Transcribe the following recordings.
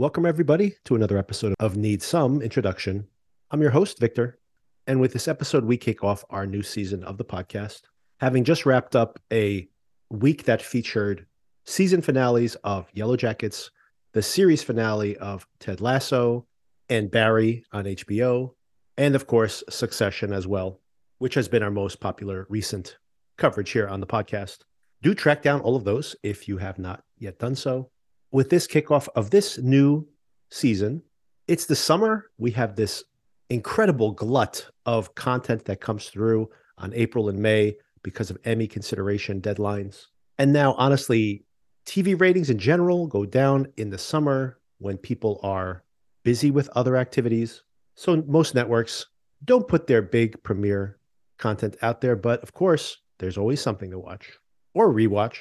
Welcome, everybody, to another episode of Need Some Introduction. I'm your host, Victor. And with this episode, we kick off our new season of the podcast, having just wrapped up a week that featured season finales of Yellow Jackets, the series finale of Ted Lasso, and Barry on HBO, and of course, Succession as well, which has been our most popular recent coverage here on the podcast. Do track down all of those if you have not yet done so. With this kickoff of this new season, it's the summer. We have this incredible glut of content that comes through on April and May because of Emmy consideration deadlines. And now, honestly, TV ratings in general go down in the summer when people are busy with other activities. So most networks don't put their big premiere content out there, but of course, there's always something to watch or rewatch.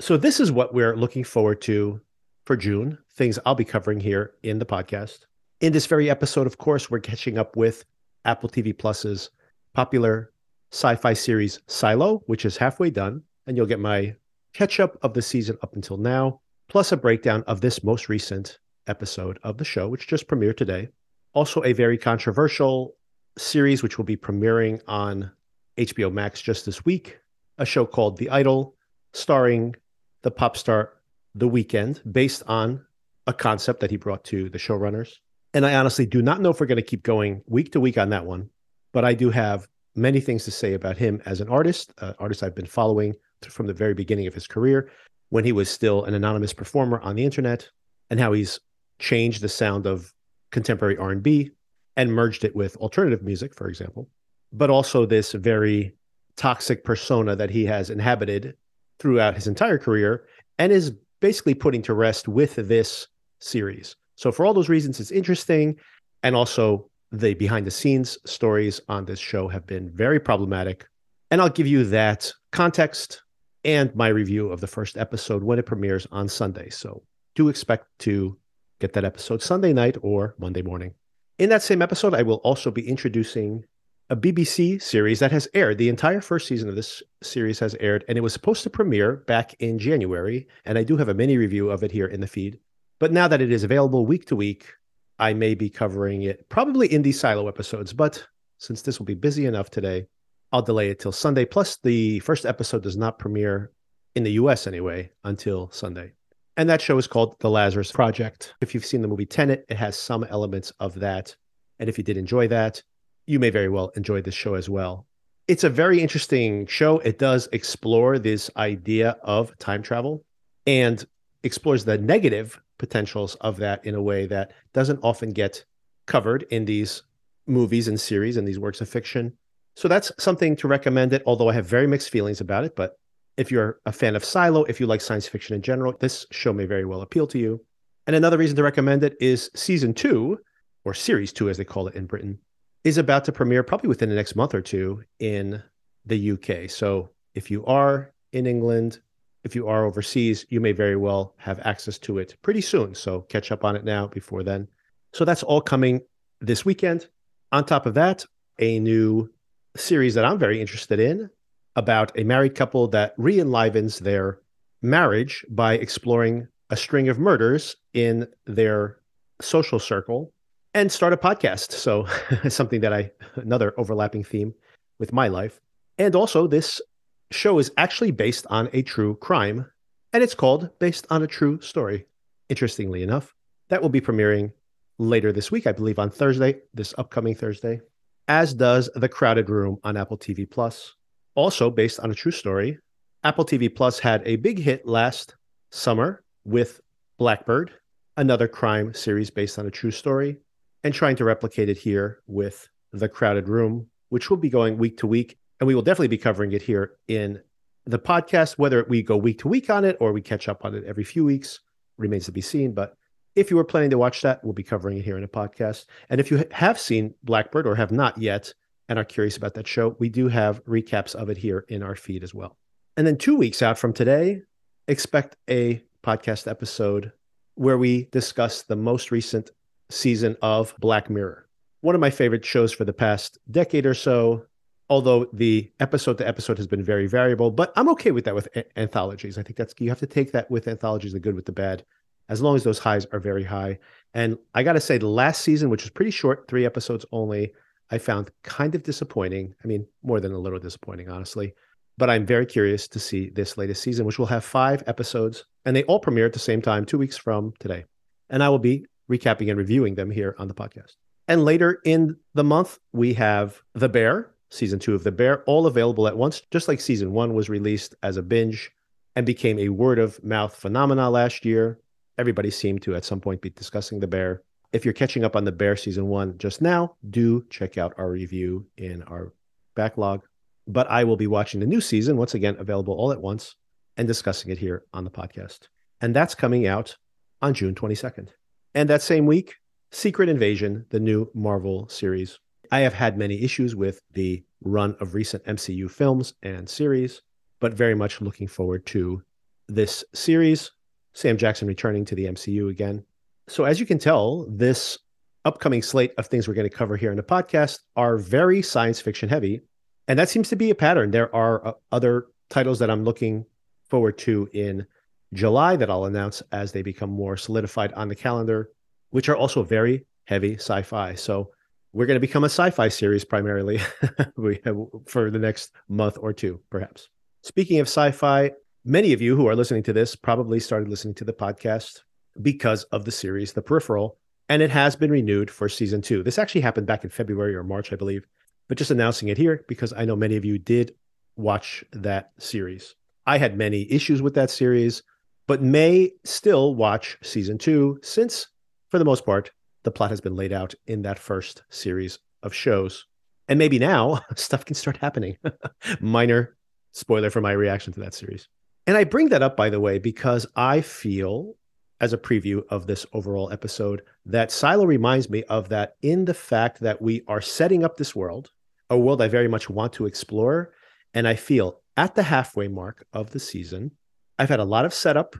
So this is what we're looking forward to for June, things I'll be covering here in the podcast. In this very episode, of course, we're catching up with Apple TV Plus's popular sci-fi series Silo, which is halfway done, and you'll get my catch up of the season up until now, plus a breakdown of this most recent episode of the show, which just premiered today. Also, a very controversial series, which will be premiering on HBO Max just this week, a show called The Idol, starring the pop star The Weeknd based on a concept that he brought to the showrunners. And I honestly do not know if we're going to keep going week to week on that one, but I do have many things to say about him as an artist, an artist I've been following from the very beginning of his career when he was still an anonymous performer on the internet and how he's changed the sound of contemporary R&B and merged it with alternative music for example but also this very toxic persona that he has inhabited throughout his entire career and is basically putting to rest with this series so for all those reasons it's interesting and also the behind the scenes stories on this show have been very problematic and I'll give you that context and my review of the first episode when it premieres on Sunday. So do expect to get that episode Sunday night or Monday morning. In that same episode, I will also be introducing a BBC series that has aired. The entire first season of this series has aired, and it was supposed to premiere back in January. And I do have a mini review of it here in the feed. But now that it is available week to week, I may be covering it probably in these silo episodes. But since this will be busy enough today, I'll delay it till Sunday. Plus, the first episode does not premiere in the US anyway until Sunday. And that show is called The Lazarus Project. If you've seen the movie Tenet, it has some elements of that. And if you did enjoy that, you may very well enjoy this show as well. It's a very interesting show. It does explore this idea of time travel and explores the negative potentials of that in a way that doesn't often get covered in these movies and series and these works of fiction. So that's something to recommend it, although I have very mixed feelings about it. But if you're a fan of Silo, if you like science fiction in general, this show may very well appeal to you. And another reason to recommend it is season two, or series two, as they call it in Britain, is about to premiere probably within the next month or two in the UK. So if you are in England, if you are overseas, you may very well have access to it pretty soon. So catch up on it now before then. So that's all coming this weekend. On top of that, a new series that I'm very interested in about a married couple that re enlivens their marriage by exploring a string of murders in their social circle and start a podcast. So, something that I, another overlapping theme with my life. And also, this show is actually based on a true crime, and it's called Based on a True Story. Interestingly enough, that will be premiering later this week, I believe on Thursday, this upcoming Thursday as does The Crowded Room on Apple TV Plus. Also based on a true story, Apple TV Plus had a big hit last summer with Blackbird, another crime series based on a true story, and trying to replicate it here with The Crowded Room, which will be going week to week. And we will definitely be covering it here in the podcast. Whether we go week to week on it or we catch up on it every few weeks remains to be seen. But if you were planning to watch that, we'll be covering it here in a podcast. And if you have seen Blackbird or have not yet and are curious about that show, we do have recaps of it here in our feed as well. And then two weeks out from today, expect a podcast episode where we discuss the most recent season of Black Mirror. One of my favorite shows for the past decade or so, although the episode to episode has been very variable, but I'm okay with that with a- anthologies. I think that's you have to take that with anthologies, the good with the bad as long as those highs are very high. And I got to say, the last season, which was pretty short, three episodes only, I found kind of disappointing. I mean, more than a little disappointing, honestly. But I'm very curious to see this latest season, which will have five episodes, and they all premiere at the same time, two weeks from today. And I will be recapping and reviewing them here on the podcast. And later in the month, we have The Bear, season two of The Bear, all available at once, just like season one was released as a binge and became a word of mouth phenomena last year. Everybody seemed to at some point be discussing The Bear. If you're catching up on The Bear season one just now, do check out our review in our backlog. But I will be watching the new season, once again, available all at once, and discussing it here on the podcast. And that's coming out on June 22nd. And that same week, Secret Invasion, the new Marvel series. I have had many issues with the run of recent MCU films and series, but very much looking forward to this series. Sam Jackson returning to the MCU again. So, as you can tell, this upcoming slate of things we're going to cover here in the podcast are very science fiction heavy. And that seems to be a pattern. There are uh, other titles that I'm looking forward to in July that I'll announce as they become more solidified on the calendar, which are also very heavy sci fi. So, we're going to become a sci fi series primarily for the next month or two, perhaps. Speaking of sci fi, many of you who are listening to this probably started listening to the podcast because of the series The Peripheral, and it has been renewed for season two. This actually happened back in February or March, I believe, but just announcing it here because I know many of you did watch that series. I had many issues with that series, but may still watch season two since, for the most part, the plot has been laid out in that first series of shows. And maybe now stuff can start happening. Minor Spoiler for my reaction to that series. And I bring that up, by the way, because I feel, as a preview of this overall episode, that Silo reminds me of that in the fact that we are setting up this world, a world I very much want to explore. And I feel at the halfway mark of the season, I've had a lot of setup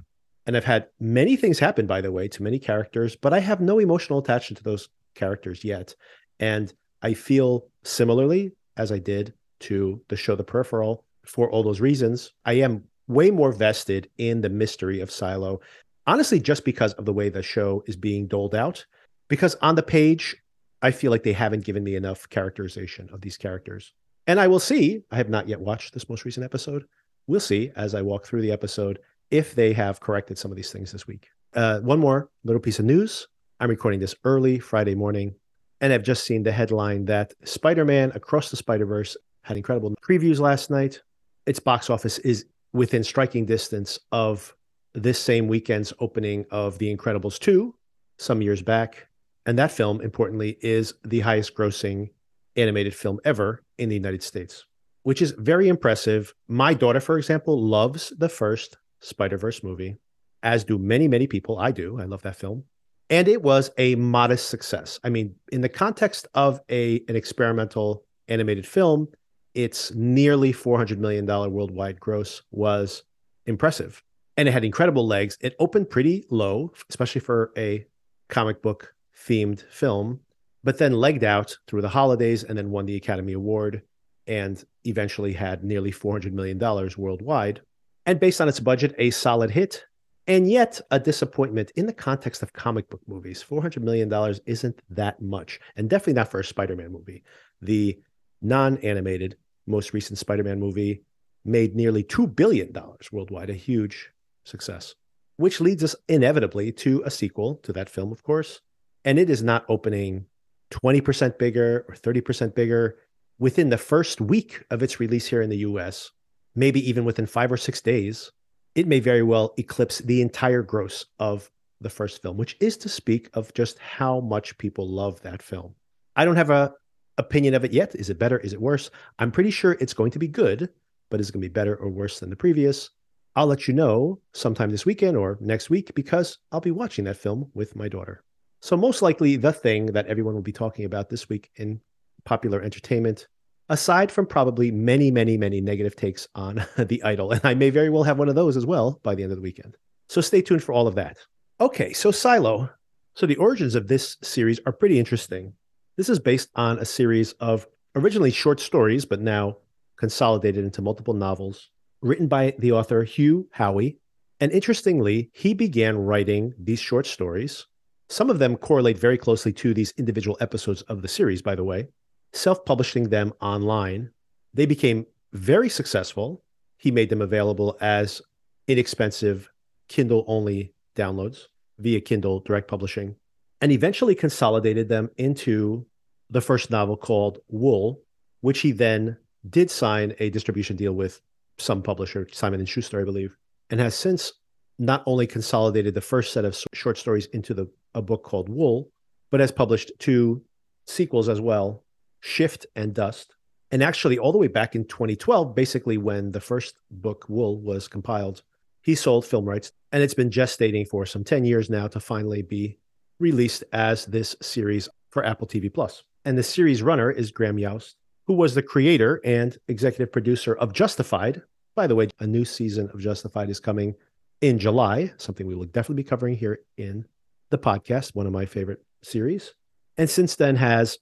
and I've had many things happen, by the way, to many characters, but I have no emotional attachment to those characters yet. And I feel similarly as I did to the show The Peripheral for all those reasons. I am way more vested in the mystery of Silo, honestly, just because of the way the show is being doled out. Because on the page, I feel like they haven't given me enough characterization of these characters. And I will see, I have not yet watched this most recent episode. We'll see as I walk through the episode if they have corrected some of these things this week. Uh, one more little piece of news. I'm recording this early Friday morning, and I've just seen the headline that Spider Man Across the Spider Verse had incredible previews last night its box office is within striking distance of this same weekend's opening of The Incredibles 2 some years back. And that film, importantly, is the highest grossing animated film ever in the United States, which is very impressive. My daughter, for example, loves the first Spider Verse movie, as do many, many people. I do. I love that film. And it was a modest success. I mean, in the context of a an experimental animated film, its nearly $400 million worldwide gross was impressive. And it had incredible legs. It opened pretty low, especially for a comic book themed film, but then legged out through the holidays and then won the Academy Award and eventually had nearly $400 million worldwide. And based on its budget, a solid hit, and yet a disappointment in the context of comic book movies. $400 million isn't that much, and definitely not for a Spider Man movie. The non animated most recent Spider-Man movie made nearly $2 billion worldwide, a huge success, which leads us inevitably to a sequel to that film, of course. And it is not opening 20% bigger or 30% bigger within the first week of its release here in the US, maybe even within five or six days. It may very well eclipse the entire gross of the first film, which is to speak of just how much people love that film. I don't have a opinion of it yet. Is it better? Is it worse? I'm pretty sure it's going to be good, but is it going to be better or worse than the previous? I'll let you know sometime this weekend or next week because I'll be watching that film with my daughter. So, most likely, the thing that everyone will be talking about this week in popular entertainment, aside from probably many, many, many negative takes on The Idol, and I may very well have one of those as well by the end of the weekend. So, stay tuned for all of that. Okay, so Silo. So, the origins of this series are pretty interesting. This is based on a series of originally short stories, but now consolidated into multiple novels, written by the author Hugh Howey And interestingly, he began writing these short stories. Some of them correlate very closely to these individual episodes of the series, by the way, self publishing them online. They became very successful. He made them available as inexpensive Kindle only downloads via Kindle direct publishing and eventually consolidated them into the first novel called Wool, which he then did sign a distribution deal with some publisher, Simon and Schuster, I believe, and has since not only consolidated the first set of short stories into the a book called Wool, but has published two sequels as well, Shift and Dust. And actually, all the way back in 2012, basically when the first book Wool was compiled, he sold film rights, and it's been gestating for some 10 years now to finally be released as this series for Apple TV Plus. And the series runner is Graham Yost, who was the creator and executive producer of Justified. By the way, a new season of Justified is coming in July, something we will definitely be covering here in the podcast, one of my favorite series. And since then has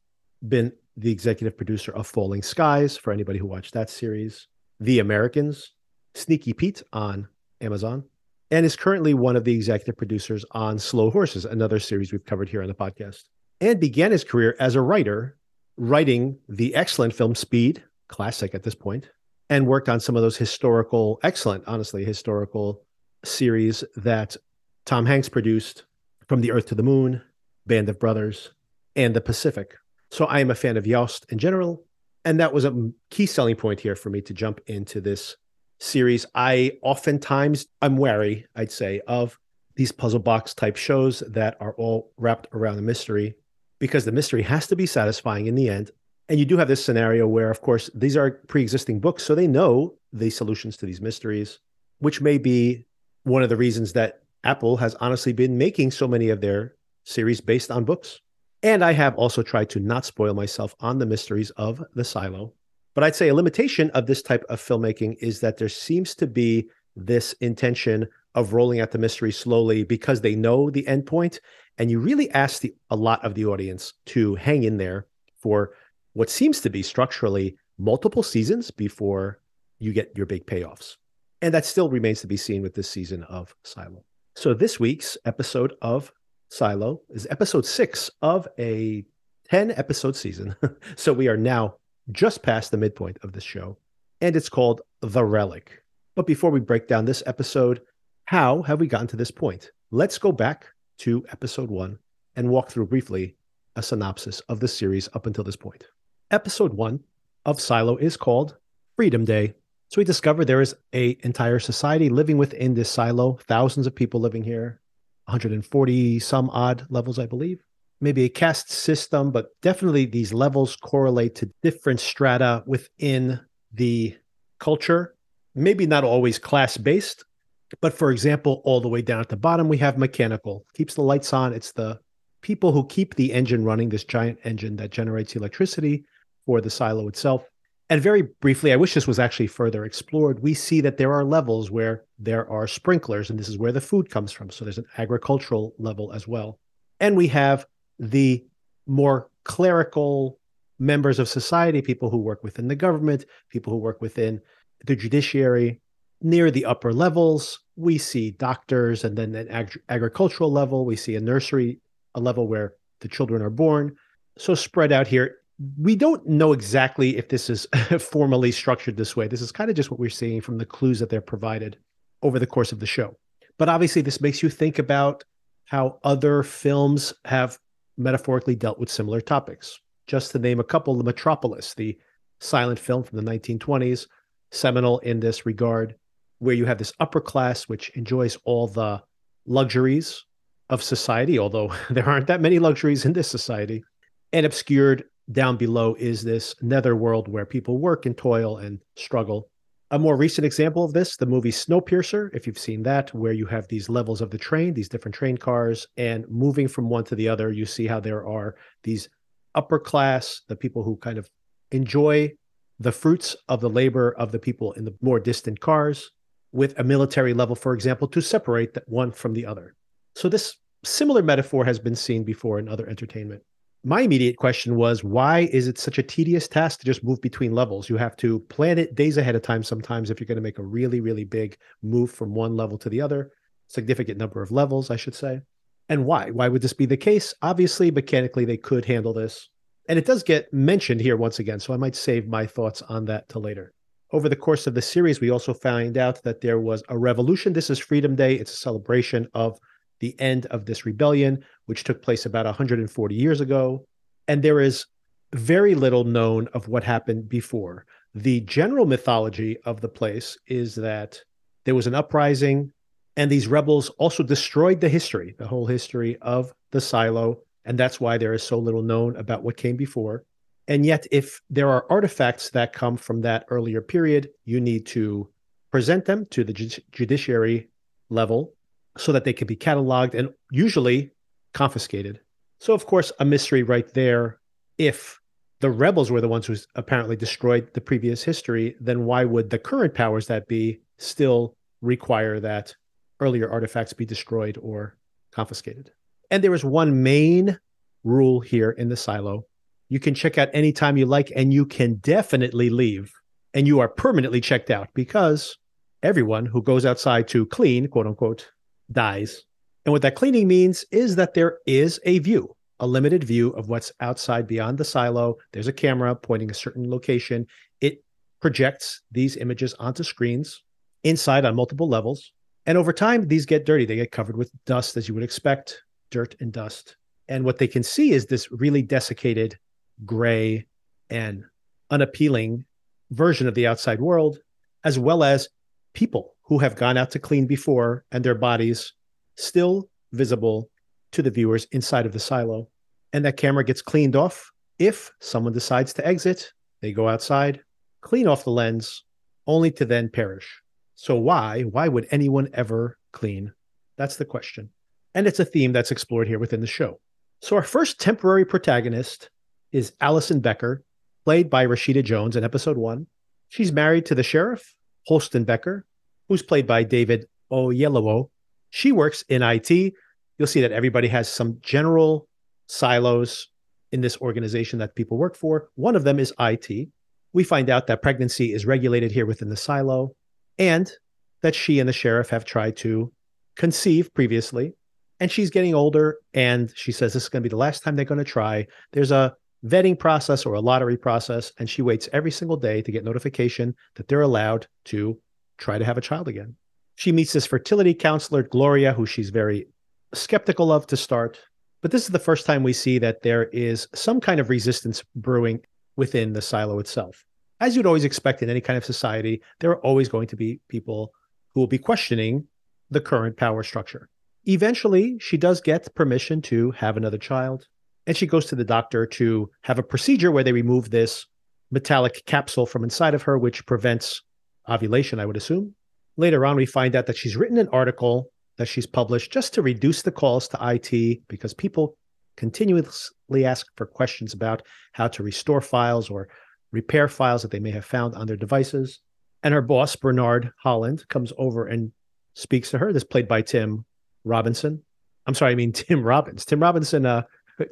been the executive producer of Falling Skies for anybody who watched that series, The Americans, Sneaky Pete on Amazon, and is currently one of the executive producers on Slow Horses, another series we've covered here on the podcast. And began his career as a writer, writing the excellent film Speed, classic at this point, and worked on some of those historical, excellent, honestly, historical series that Tom Hanks produced From the Earth to the Moon, Band of Brothers, and The Pacific. So I am a fan of Yost in general. And that was a key selling point here for me to jump into this series, I oftentimes I'm wary, I'd say, of these puzzle box type shows that are all wrapped around a mystery because the mystery has to be satisfying in the end. And you do have this scenario where, of course, these are pre-existing books, so they know the solutions to these mysteries, which may be one of the reasons that Apple has honestly been making so many of their series based on books. And I have also tried to not spoil myself on the mysteries of the silo but I'd say a limitation of this type of filmmaking is that there seems to be this intention of rolling out the mystery slowly because they know the endpoint. And you really ask the, a lot of the audience to hang in there for what seems to be structurally multiple seasons before you get your big payoffs. And that still remains to be seen with this season of Silo. So this week's episode of Silo is episode six of a 10 episode season. so we are now just past the midpoint of this show, and it's called The Relic. But before we break down this episode, how have we gotten to this point? Let's go back to episode one and walk through briefly a synopsis of the series up until this point. Episode one of Silo is called Freedom Day. So we discover there is a entire society living within this silo, thousands of people living here, 140 some odd levels, I believe maybe a caste system, but definitely these levels correlate to different strata within the culture. Maybe not always class based, but for example, all the way down at the bottom, we have mechanical, keeps the lights on. It's the people who keep the engine running, this giant engine that generates electricity for the silo itself. And very briefly, I wish this was actually further explored. We see that there are levels where there are sprinklers, and this is where the food comes from. So there's an agricultural level as well. And we have the more clerical members of society, people who work within the government, people who work within the judiciary. Near the upper levels, we see doctors, and then an ag- agricultural level, we see a nursery, a level where the children are born. So spread out here. We don't know exactly if this is formally structured this way. This is kind of just what we're seeing from the clues that they're provided over the course of the show. But obviously, this makes you think about how other films have metaphorically dealt with similar topics. Just to name a couple, The Metropolis, the silent film from the 1920s, seminal in this regard, where you have this upper class which enjoys all the luxuries of society, although there aren't that many luxuries in this society. And obscured down below is this netherworld where people work and toil and struggle a more recent example of this, the movie Snowpiercer, if you've seen that, where you have these levels of the train, these different train cars, and moving from one to the other, you see how there are these upper class, the people who kind of enjoy the fruits of the labor of the people in the more distant cars, with a military level, for example, to separate that one from the other. So, this similar metaphor has been seen before in other entertainment. My immediate question was why is it such a tedious task to just move between levels? You have to plan it days ahead of time sometimes if you're going to make a really, really big move from one level to the other, significant number of levels, I should say. And why? Why would this be the case? Obviously, mechanically, they could handle this. And it does get mentioned here once again, so I might save my thoughts on that to later. Over the course of the series, we also find out that there was a revolution. This is Freedom Day. It's a celebration of the end of this rebellion, which took place about 140 years ago. And there is very little known of what happened before. The general mythology of the place is that there was an uprising, and these rebels also destroyed the history, the whole history of the silo. And that's why there is so little known about what came before. And yet, if there are artifacts that come from that earlier period, you need to present them to the ju- judiciary level so that they can be cataloged and usually confiscated. So, of course, a mystery right there. If the rebels were the ones who apparently destroyed the previous history, then why would the current powers that be still require that earlier artifacts be destroyed or confiscated? And there is one main rule here in the silo. You can check out anytime you like, and you can definitely leave, and you are permanently checked out because everyone who goes outside to clean, quote unquote, dies. And what that cleaning means is that there is a view, a limited view of what's outside beyond the silo. There's a camera pointing a certain location. It projects these images onto screens inside on multiple levels. And over time, these get dirty. They get covered with dust, as you would expect, dirt and dust. And what they can see is this really desiccated, gray, and unappealing version of the outside world, as well as people who have gone out to clean before and their bodies still visible to the viewers inside of the silo. And that camera gets cleaned off. If someone decides to exit, they go outside, clean off the lens, only to then perish. So, why? Why would anyone ever clean? That's the question. And it's a theme that's explored here within the show. So, our first temporary protagonist is Allison Becker, played by Rashida Jones in episode one. She's married to the sheriff, Holston Becker, who's played by David Oyelowo. She works in IT. You'll see that everybody has some general silos in this organization that people work for. One of them is IT. We find out that pregnancy is regulated here within the silo and that she and the sheriff have tried to conceive previously. And she's getting older and she says this is going to be the last time they're going to try. There's a vetting process or a lottery process, and she waits every single day to get notification that they're allowed to try to have a child again. She meets this fertility counselor, Gloria, who she's very skeptical of to start. But this is the first time we see that there is some kind of resistance brewing within the silo itself. As you'd always expect in any kind of society, there are always going to be people who will be questioning the current power structure. Eventually, she does get permission to have another child, and she goes to the doctor to have a procedure where they remove this metallic capsule from inside of her, which prevents ovulation, I would assume. Later on, we find out that she's written an article that she's published just to reduce the calls to IT because people continuously ask for questions about how to restore files or repair files that they may have found on their devices. And her boss, Bernard Holland, comes over and speaks to her. This played by Tim Robinson. I'm sorry, I mean Tim Robbins. Tim Robinson uh,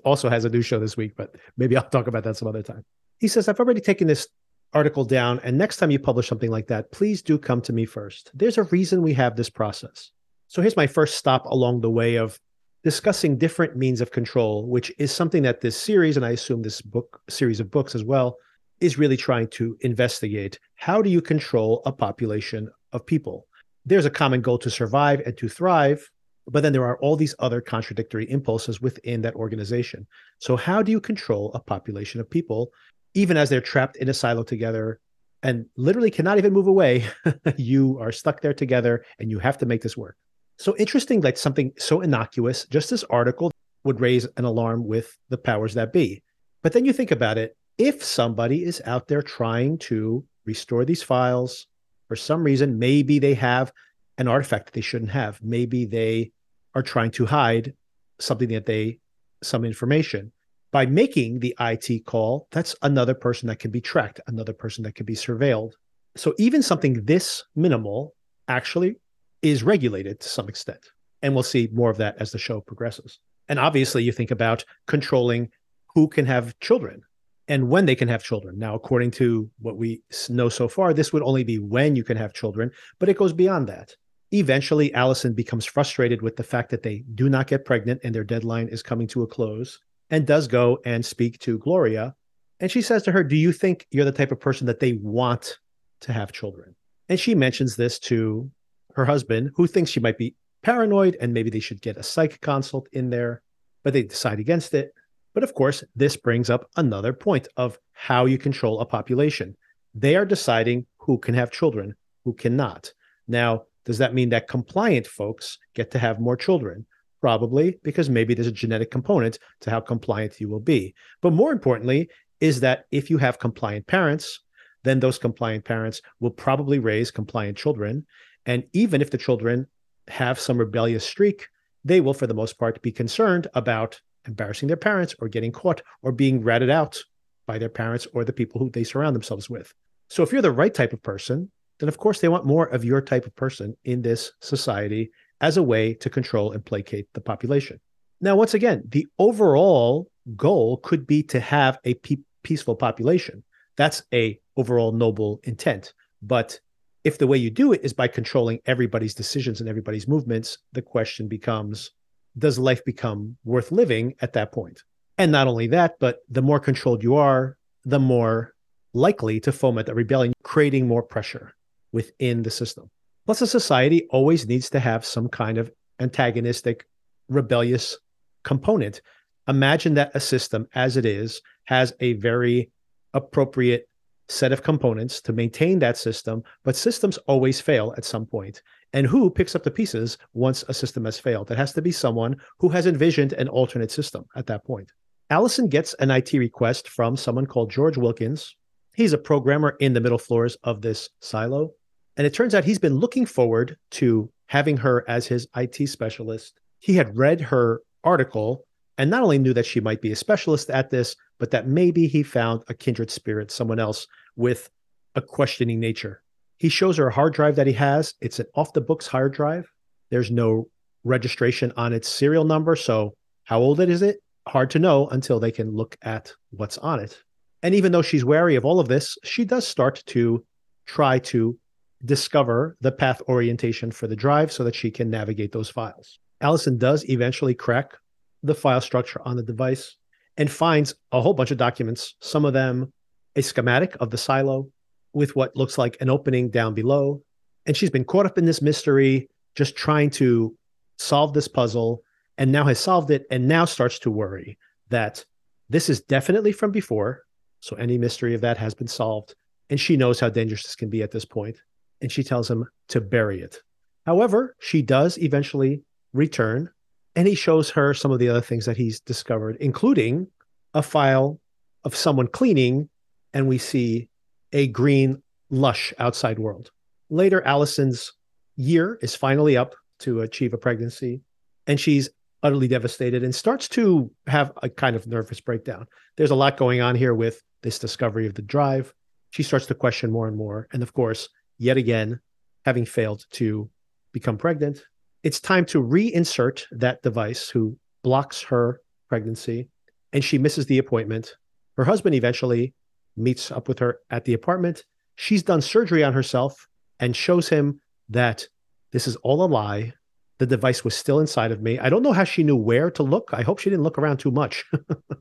also has a new show this week, but maybe I'll talk about that some other time. He says, I've already taken this article down. And next time you publish something like that, please do come to me first. There's a reason we have this process. So here's my first stop along the way of discussing different means of control, which is something that this series, and I assume this book series of books as well, is really trying to investigate. How do you control a population of people? There's a common goal to survive and to thrive, but then there are all these other contradictory impulses within that organization. So, how do you control a population of people even as they're trapped in a silo together and literally cannot even move away, you are stuck there together and you have to make this work. So interesting that something so innocuous, just this article would raise an alarm with the powers that be. But then you think about it if somebody is out there trying to restore these files for some reason, maybe they have an artifact that they shouldn't have. Maybe they are trying to hide something that they, some information by making the IT call, that's another person that can be tracked, another person that can be surveilled. So even something this minimal actually is regulated to some extent. And we'll see more of that as the show progresses. And obviously, you think about controlling who can have children and when they can have children. Now, according to what we know so far, this would only be when you can have children, but it goes beyond that. Eventually, Allison becomes frustrated with the fact that they do not get pregnant and their deadline is coming to a close and does go and speak to Gloria. And she says to her, Do you think you're the type of person that they want to have children? And she mentions this to her husband, who thinks she might be paranoid and maybe they should get a psych consult in there, but they decide against it. But of course, this brings up another point of how you control a population. They are deciding who can have children, who cannot. Now, does that mean that compliant folks get to have more children? Probably, because maybe there's a genetic component to how compliant you will be. But more importantly, is that if you have compliant parents, then those compliant parents will probably raise compliant children. And even if the children have some rebellious streak, they will, for the most part, be concerned about embarrassing their parents or getting caught or being ratted out by their parents or the people who they surround themselves with. So if you're the right type of person, then of course they want more of your type of person in this society as a way to control and placate the population. Now, once again, the overall goal could be to have a pe- peaceful population. That's a overall noble intent. But if the way you do it is by controlling everybody's decisions and everybody's movements, the question becomes does life become worth living at that point? And not only that, but the more controlled you are, the more likely to foment a rebellion, creating more pressure within the system. Plus, a society always needs to have some kind of antagonistic, rebellious component. Imagine that a system as it is has a very appropriate set of components to maintain that system, but systems always fail at some point. And who picks up the pieces once a system has failed? It has to be someone who has envisioned an alternate system at that point. Allison gets an IT request from someone called George Wilkins. He's a programmer in the middle floors of this silo. And it turns out he's been looking forward to having her as his IT specialist. He had read her article and not only knew that she might be a specialist at this, but that maybe he found a kindred spirit, someone else with a questioning nature. He shows her a hard drive that he has. It's an off the books hard drive. There's no registration on its serial number. So, how old it is it? Hard to know until they can look at what's on it. And even though she's wary of all of this, she does start to try to discover the path orientation for the drive so that she can navigate those files. Allison does eventually crack the file structure on the device and finds a whole bunch of documents, some of them a schematic of the silo with what looks like an opening down below. And she's been caught up in this mystery, just trying to solve this puzzle, and now has solved it, and now starts to worry that this is definitely from before. So any mystery of that has been solved. And she knows how dangerous this can be at this point, And she tells him to bury it. However, she does eventually return, and he shows her some of the other things that he's discovered, including a file of someone cleaning and we see a green, lush outside world. Later, Allison's year is finally up to achieve a pregnancy, and she's utterly devastated and starts to have a kind of nervous breakdown. There's a lot going on here with this discovery of the drive. She starts to question more and more. And of course, yet again, having failed to become pregnant, it's time to reinsert that device who blocks her pregnancy and she misses the appointment. Her husband eventually meets up with her at the apartment. She's done surgery on herself and shows him that this is all a lie. The device was still inside of me. I don't know how she knew where to look. I hope she didn't look around too much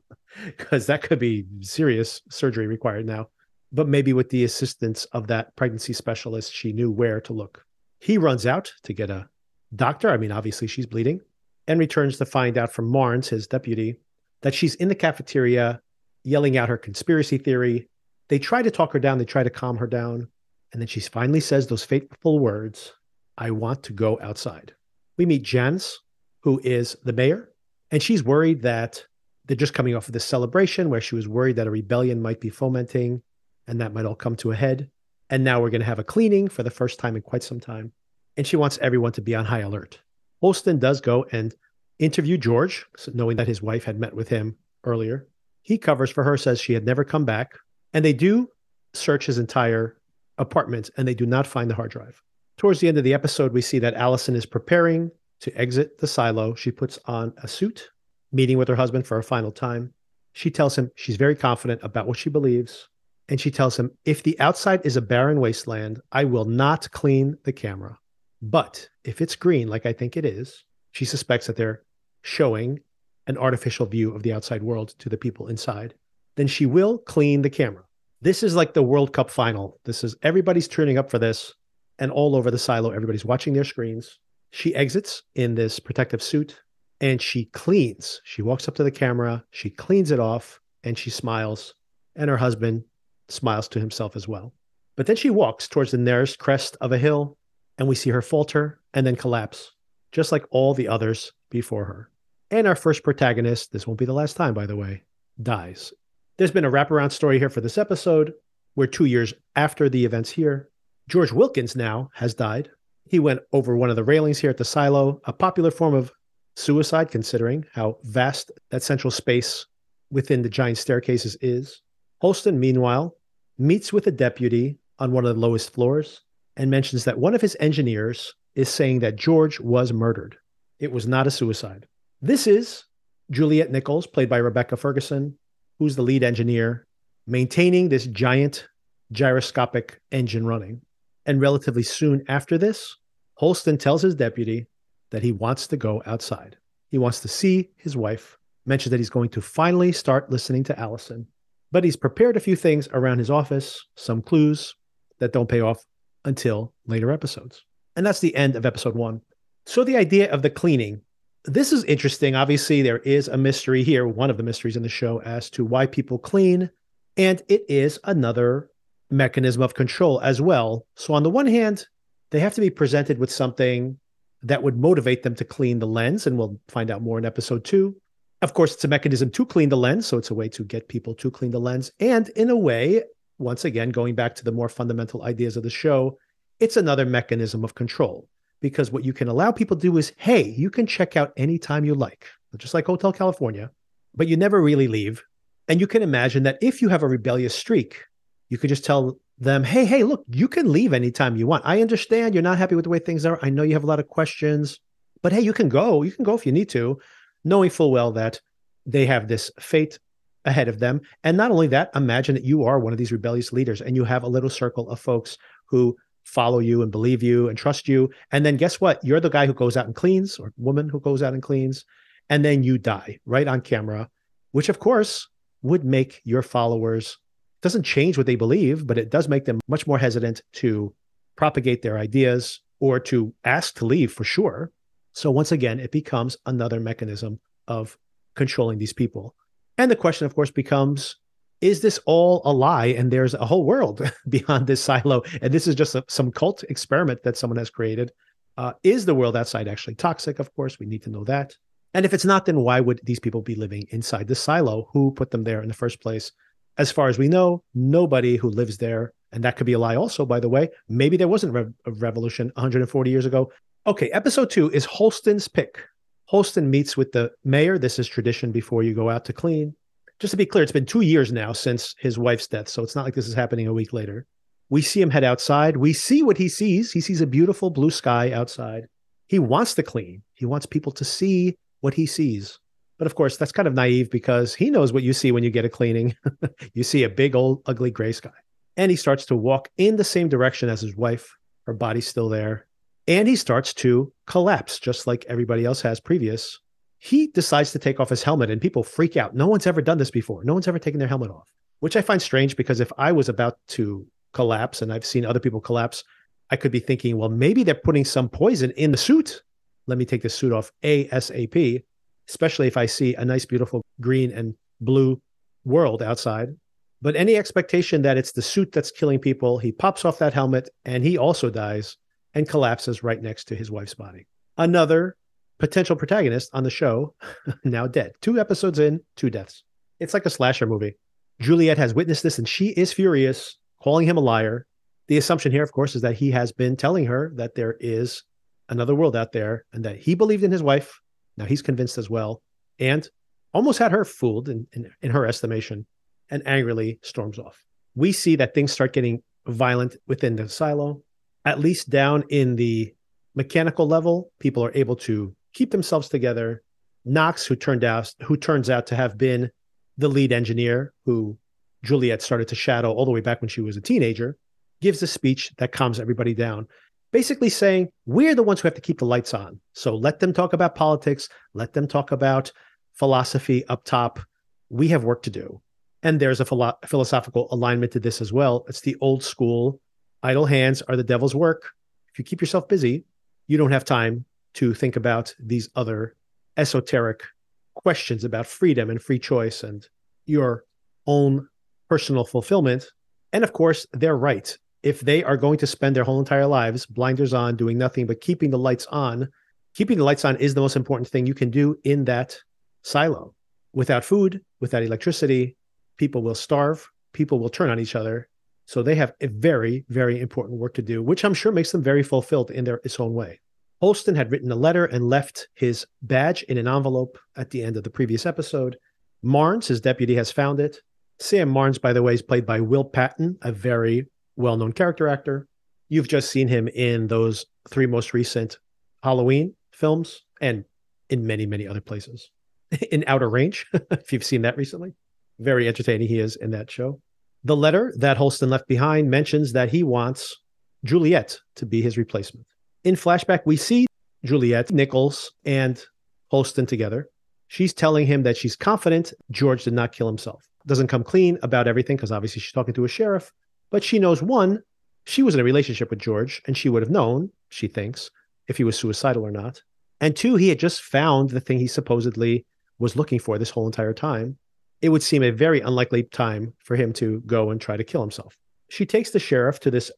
because that could be serious surgery required now. But maybe with the assistance of that pregnancy specialist, she knew where to look. He runs out to get a doctor. I mean, obviously, she's bleeding and returns to find out from Marnes, his deputy, that she's in the cafeteria yelling out her conspiracy theory. They try to talk her down, they try to calm her down. And then she finally says those fateful words I want to go outside. We meet Janice, who is the mayor, and she's worried that they're just coming off of this celebration where she was worried that a rebellion might be fomenting and that might all come to a head. And now we're going to have a cleaning for the first time in quite some time. And she wants everyone to be on high alert. Holston does go and interview George, knowing that his wife had met with him earlier he covers for her, says she had never come back. And they do search his entire apartment and they do not find the hard drive. Towards the end of the episode, we see that Allison is preparing to exit the silo. She puts on a suit, meeting with her husband for a final time. She tells him she's very confident about what she believes. And she tells him, if the outside is a barren wasteland, I will not clean the camera. But if it's green, like I think it is, she suspects that they're showing an artificial view of the outside world to the people inside, then she will clean the camera. This is like the World Cup final. This is everybody's turning up for this. And all over the silo, everybody's watching their screens. She exits in this protective suit and she cleans. She walks up to the camera, she cleans it off, and she smiles. And her husband smiles to himself as well. But then she walks towards the nearest crest of a hill, and we see her falter and then collapse, just like all the others before her. And our first protagonist, this won't be the last time, by the way, dies. There's been a wraparound story here for this episode. We're two years after the events here. George Wilkins now has died. He went over one of the railings here at the silo, a popular form of suicide, considering how vast that central space within the giant staircases is. Holston, meanwhile, meets with a deputy on one of the lowest floors and mentions that one of his engineers is saying that George was murdered. It was not a suicide. This is Juliet Nichols, played by Rebecca Ferguson, who's the lead engineer, maintaining this giant gyroscopic engine running. And relatively soon after this, Holston tells his deputy that he wants to go outside. He wants to see his wife, mentions that he's going to finally start listening to Allison. But he's prepared a few things around his office, some clues that don't pay off until later episodes. And that's the end of episode one. So the idea of the cleaning this is interesting. Obviously, there is a mystery here, one of the mysteries in the show as to why people clean. And it is another mechanism of control as well. So, on the one hand, they have to be presented with something that would motivate them to clean the lens. And we'll find out more in episode two. Of course, it's a mechanism to clean the lens. So, it's a way to get people to clean the lens. And in a way, once again, going back to the more fundamental ideas of the show, it's another mechanism of control because what you can allow people to do is, hey, you can check out anytime you like, just like Hotel California, but you never really leave. And you can imagine that if you have a rebellious streak, you could just tell them, hey, hey, look, you can leave anytime you want. I understand you're not happy with the way things are. I know you have a lot of questions, but hey, you can go. You can go if you need to, knowing full well that they have this fate ahead of them. And not only that, imagine that you are one of these rebellious leaders and you have a little circle of folks who follow you and believe you and trust you. And then guess what? You're the guy who goes out and cleans or woman who goes out and cleans. And then you die right on camera, which of course would make your followers doesn't change what they believe, but it does make them much more hesitant to propagate their ideas or to ask to leave for sure. So once again, it becomes another mechanism of controlling these people. And the question, of course, becomes is this all a lie and there's a whole world beyond this silo? And this is just a, some cult experiment that someone has created. Uh, is the world outside actually toxic? Of course we need to know that. And if it's not then why would these people be living inside the silo? Who put them there in the first place? As far as we know nobody who lives there. And that could be a lie also by the way. Maybe there wasn't a revolution 140 years ago okay episode two is holston's pick holston meets with the mayor this is tradition before you go out to clean just to be clear, it's been two years now since his wife's death. So it's not like this is happening a week later. We see him head outside. We see what he sees. He sees a beautiful blue sky outside. He wants to clean. He wants people to see what he sees. But of course, that's kind of naive because he knows what you see when you get a cleaning. you see a big, old, ugly gray sky. And he starts to walk in the same direction as his wife. Her body's still there. And he starts to collapse, just like everybody else has previous he decides to take off his helmet and people freak out. No one's ever done this before. No one's ever taken their helmet off, which I find strange because if I was about to collapse and I've seen other people collapse, I could be thinking, well, maybe they're putting some poison in the suit. Let me take the suit off ASAP, especially if I see a nice, beautiful green and blue world outside. But any expectation that it's the suit that's killing people, he pops off that helmet and he also dies and collapses right next to his wife's body. Another potential protagonist on the show, now dead. Two episodes in, two deaths. It's like a slasher movie. Juliet has witnessed this and she is furious, calling him a liar. The assumption here, of course, is that he has been telling her that there is another world out there and that he believed in his wife. Now he's convinced as well and almost had her fooled in, in, in her estimation and angrily storms off. We see that things start getting violent within the silo, at least down in the mechanical level. People are able to keep themselves together. Knox, who turned out who turns out to have been the lead engineer, who Juliet started to shadow all the way back when she was a teenager, gives a speech that calms everybody down, basically saying, We're the ones who have to keep the lights on. So let them talk about politics, let them talk about philosophy up top. We have work to do. And there's a philo- philosophical alignment to this as well. It's the old school idle hands are the devil's work. If you keep yourself busy, you don't have time to think about these other esoteric questions about freedom and free choice and your own personal fulfillment. And of course, they're right. If they are going to spend their whole entire lives blinders on, doing nothing but keeping the lights on, keeping the lights on is the most important thing you can do in that silo. Without food, without electricity, people will starve, people will turn on each other. So they have a very, very important work to do, which I'm sure makes them very fulfilled in their its own way. Holston had written a letter and left his badge in an envelope at the end of the previous episode. Marnes, his deputy, has found it. Sam Marnes, by the way, is played by Will Patton, a very well known character actor. You've just seen him in those three most recent Halloween films and in many, many other places. in Outer Range, if you've seen that recently. Very entertaining he is in that show. The letter that Holston left behind mentions that he wants Juliet to be his replacement. In flashback, we see Juliet, Nichols, and Holston together. She's telling him that she's confident George did not kill himself. Doesn't come clean about everything because obviously she's talking to a sheriff, but she knows one, she was in a relationship with George and she would have known, she thinks, if he was suicidal or not. And two, he had just found the thing he supposedly was looking for this whole entire time. It would seem a very unlikely time for him to go and try to kill himself. She takes the sheriff to this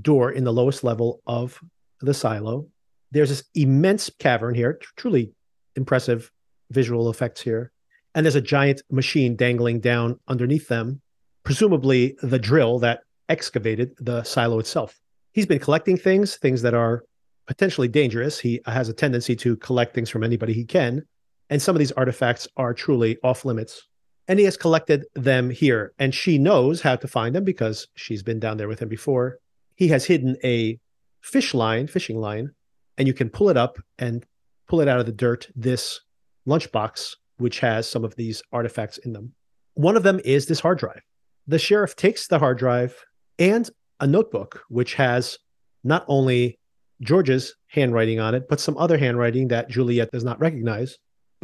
door in the lowest level of the silo. There's this immense cavern here, truly impressive visual effects here. And there's a giant machine dangling down underneath them, presumably the drill that excavated the silo itself. He's been collecting things, things that are potentially dangerous. He has a tendency to collect things from anybody he can. And some of these artifacts are truly off limits. And he has collected them here. And she knows how to find them because she's been down there with him before. He has hidden a fish line, fishing line, and you can pull it up and pull it out of the dirt. This lunchbox, which has some of these artifacts in them. One of them is this hard drive. The sheriff takes the hard drive and a notebook, which has not only George's handwriting on it, but some other handwriting that Juliet does not recognize.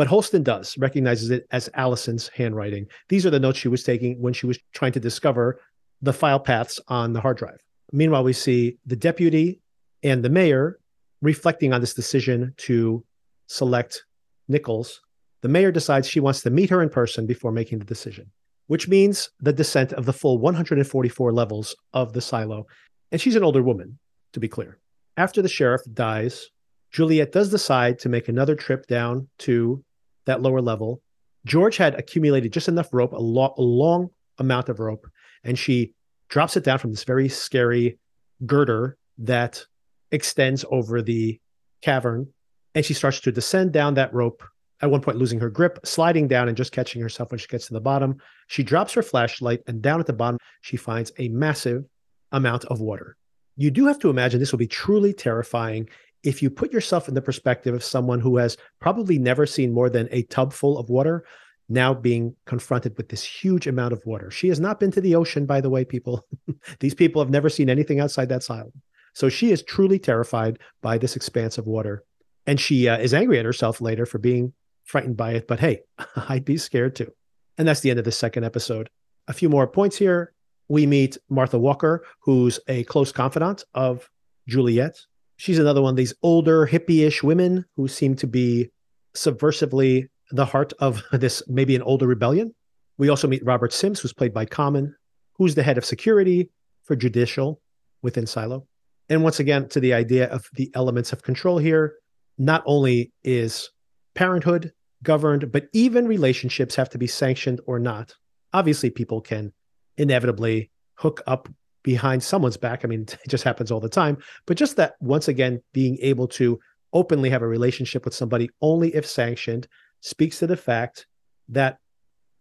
But Holston does, recognizes it as Allison's handwriting. These are the notes she was taking when she was trying to discover the file paths on the hard drive. Meanwhile, we see the deputy and the mayor reflecting on this decision to select Nichols. The mayor decides she wants to meet her in person before making the decision, which means the descent of the full 144 levels of the silo. And she's an older woman, to be clear. After the sheriff dies, Juliet does decide to make another trip down to that lower level. George had accumulated just enough rope, a, lo- a long amount of rope, and she drops it down from this very scary girder that extends over the cavern. And she starts to descend down that rope, at one point losing her grip, sliding down and just catching herself when she gets to the bottom. She drops her flashlight, and down at the bottom, she finds a massive amount of water. You do have to imagine this will be truly terrifying if you put yourself in the perspective of someone who has probably never seen more than a tub full of water now being confronted with this huge amount of water. She has not been to the ocean, by the way, people. These people have never seen anything outside that silo. So she is truly terrified by this expanse of water. And she uh, is angry at herself later for being frightened by it. But hey, I'd be scared too. And that's the end of the second episode. A few more points here. We meet Martha Walker, who's a close confidant of Juliet. She's another one of these older, hippie-ish women who seem to be subversively the heart of this maybe an older rebellion. We also meet Robert Sims, who's played by Common, who's the head of security for judicial within Silo. And once again, to the idea of the elements of control here, not only is parenthood governed, but even relationships have to be sanctioned or not. Obviously, people can inevitably hook up behind someone's back. I mean, it just happens all the time. But just that, once again, being able to openly have a relationship with somebody only if sanctioned speaks to the fact that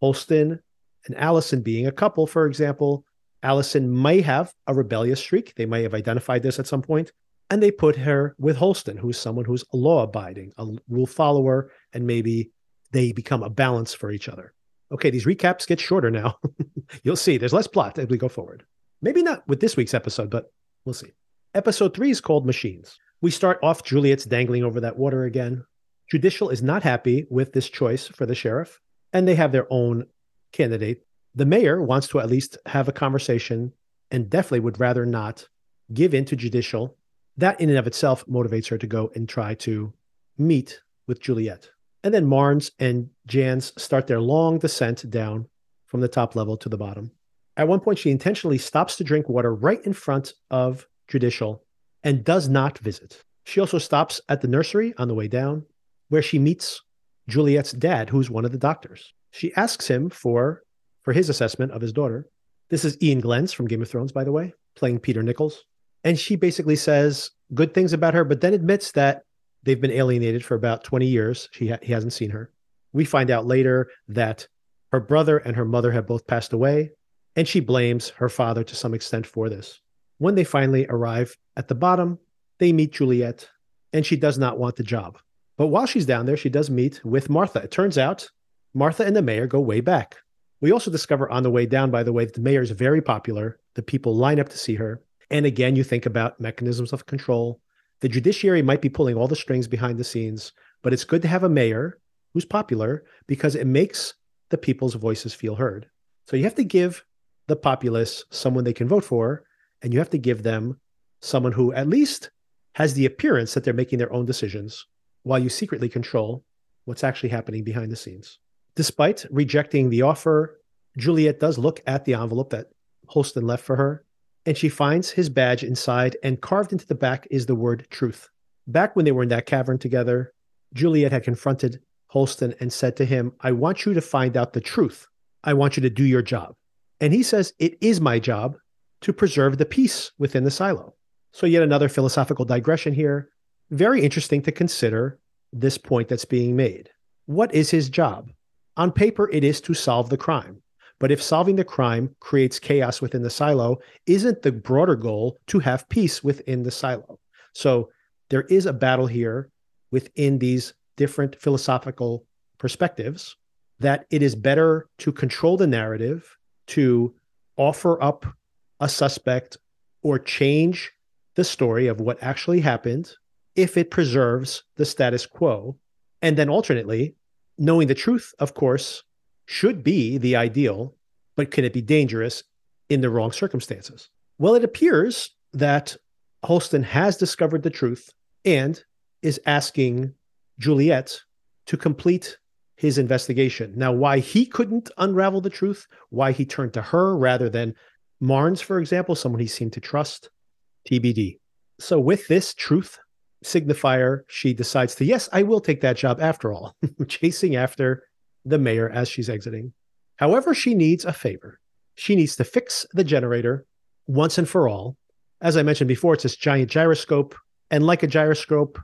Holston and Allison being a couple, for example, Allison may have a rebellious streak. They may have identified this at some point, and they put her with Holston, who's someone who's law abiding, a rule follower, and maybe they become a balance for each other. Okay, these recaps get shorter now. You'll see there's less plot as we go forward. Maybe not with this week's episode, but we'll see. Episode three is called Machines. We start off Juliet's dangling over that water again. Judicial is not happy with this choice for the sheriff, and they have their own candidate. The mayor wants to at least have a conversation and definitely would rather not give in to judicial. That in and of itself motivates her to go and try to meet with Juliet. And then Marnes and Jahns start their long descent down from the top level to the bottom. At one point, she intentionally stops to drink water right in front of Judicial and does not visit. She also stops at the nursery on the way down, where she meets Juliet's dad, who's one of the doctors. She asks him for, for his assessment of his daughter. This is Iain Glen from Game of Thrones, by the way, playing Peter Nichols. And she basically says good things about her, but then admits that they've been alienated for about 20 years. She ha- he hasn't seen her. We find out later that her brother and her mother have both passed away, and she blames her father to some extent for this. When they finally arrive at the bottom, they meet Juliet, and she does not want the job. But while she's down there, she does meet with Martha. It turns out Martha and the mayor go way back. We also discover on the way down, by the way, that the mayor is very popular. The people line up to see her. And again, you think about mechanisms of control. The judiciary might be pulling all the strings behind the scenes, but it's good to have a mayor who's popular because it makes the people's voices feel heard. So you have to give the populace someone they can vote for, and you have to give them someone who at least has the appearance that they're making their own decisions while you secretly control what's actually happening behind the scenes. Despite rejecting the offer, Juliet does look at the envelope that Holston left for her, and she finds his badge inside, and carved into the back is the word truth. Back when they were in that cavern together, Juliet had confronted Holston and said to him, I want you to find out the truth. I want you to do your job. And he says, It is my job to preserve the peace within the silo. So, yet another philosophical digression here. Very interesting to consider this point that's being made. What is his job? On paper, it is to solve the crime. But if solving the crime creates chaos within the silo, isn't the broader goal to have peace within the silo? So there is a battle here within these different philosophical perspectives that it is better to control the narrative, to offer up a suspect or change the story of what actually happened if it preserves the status quo. And then alternately, knowing the truth, of course, should be the ideal, but can it be dangerous in the wrong circumstances? Well, it appears that Holston has discovered the truth and is asking Juliet to complete his investigation. Now, why he couldn't unravel the truth, why he turned to her rather than Marnes, for example, someone he seemed to trust, TBD. So, with this truth signifier, she decides to, yes, I will take that job after all, chasing after the mayor as she's exiting. However, she needs a favor. She needs to fix the generator once and for all. As I mentioned before, it's this giant gyroscope. And like a gyroscope,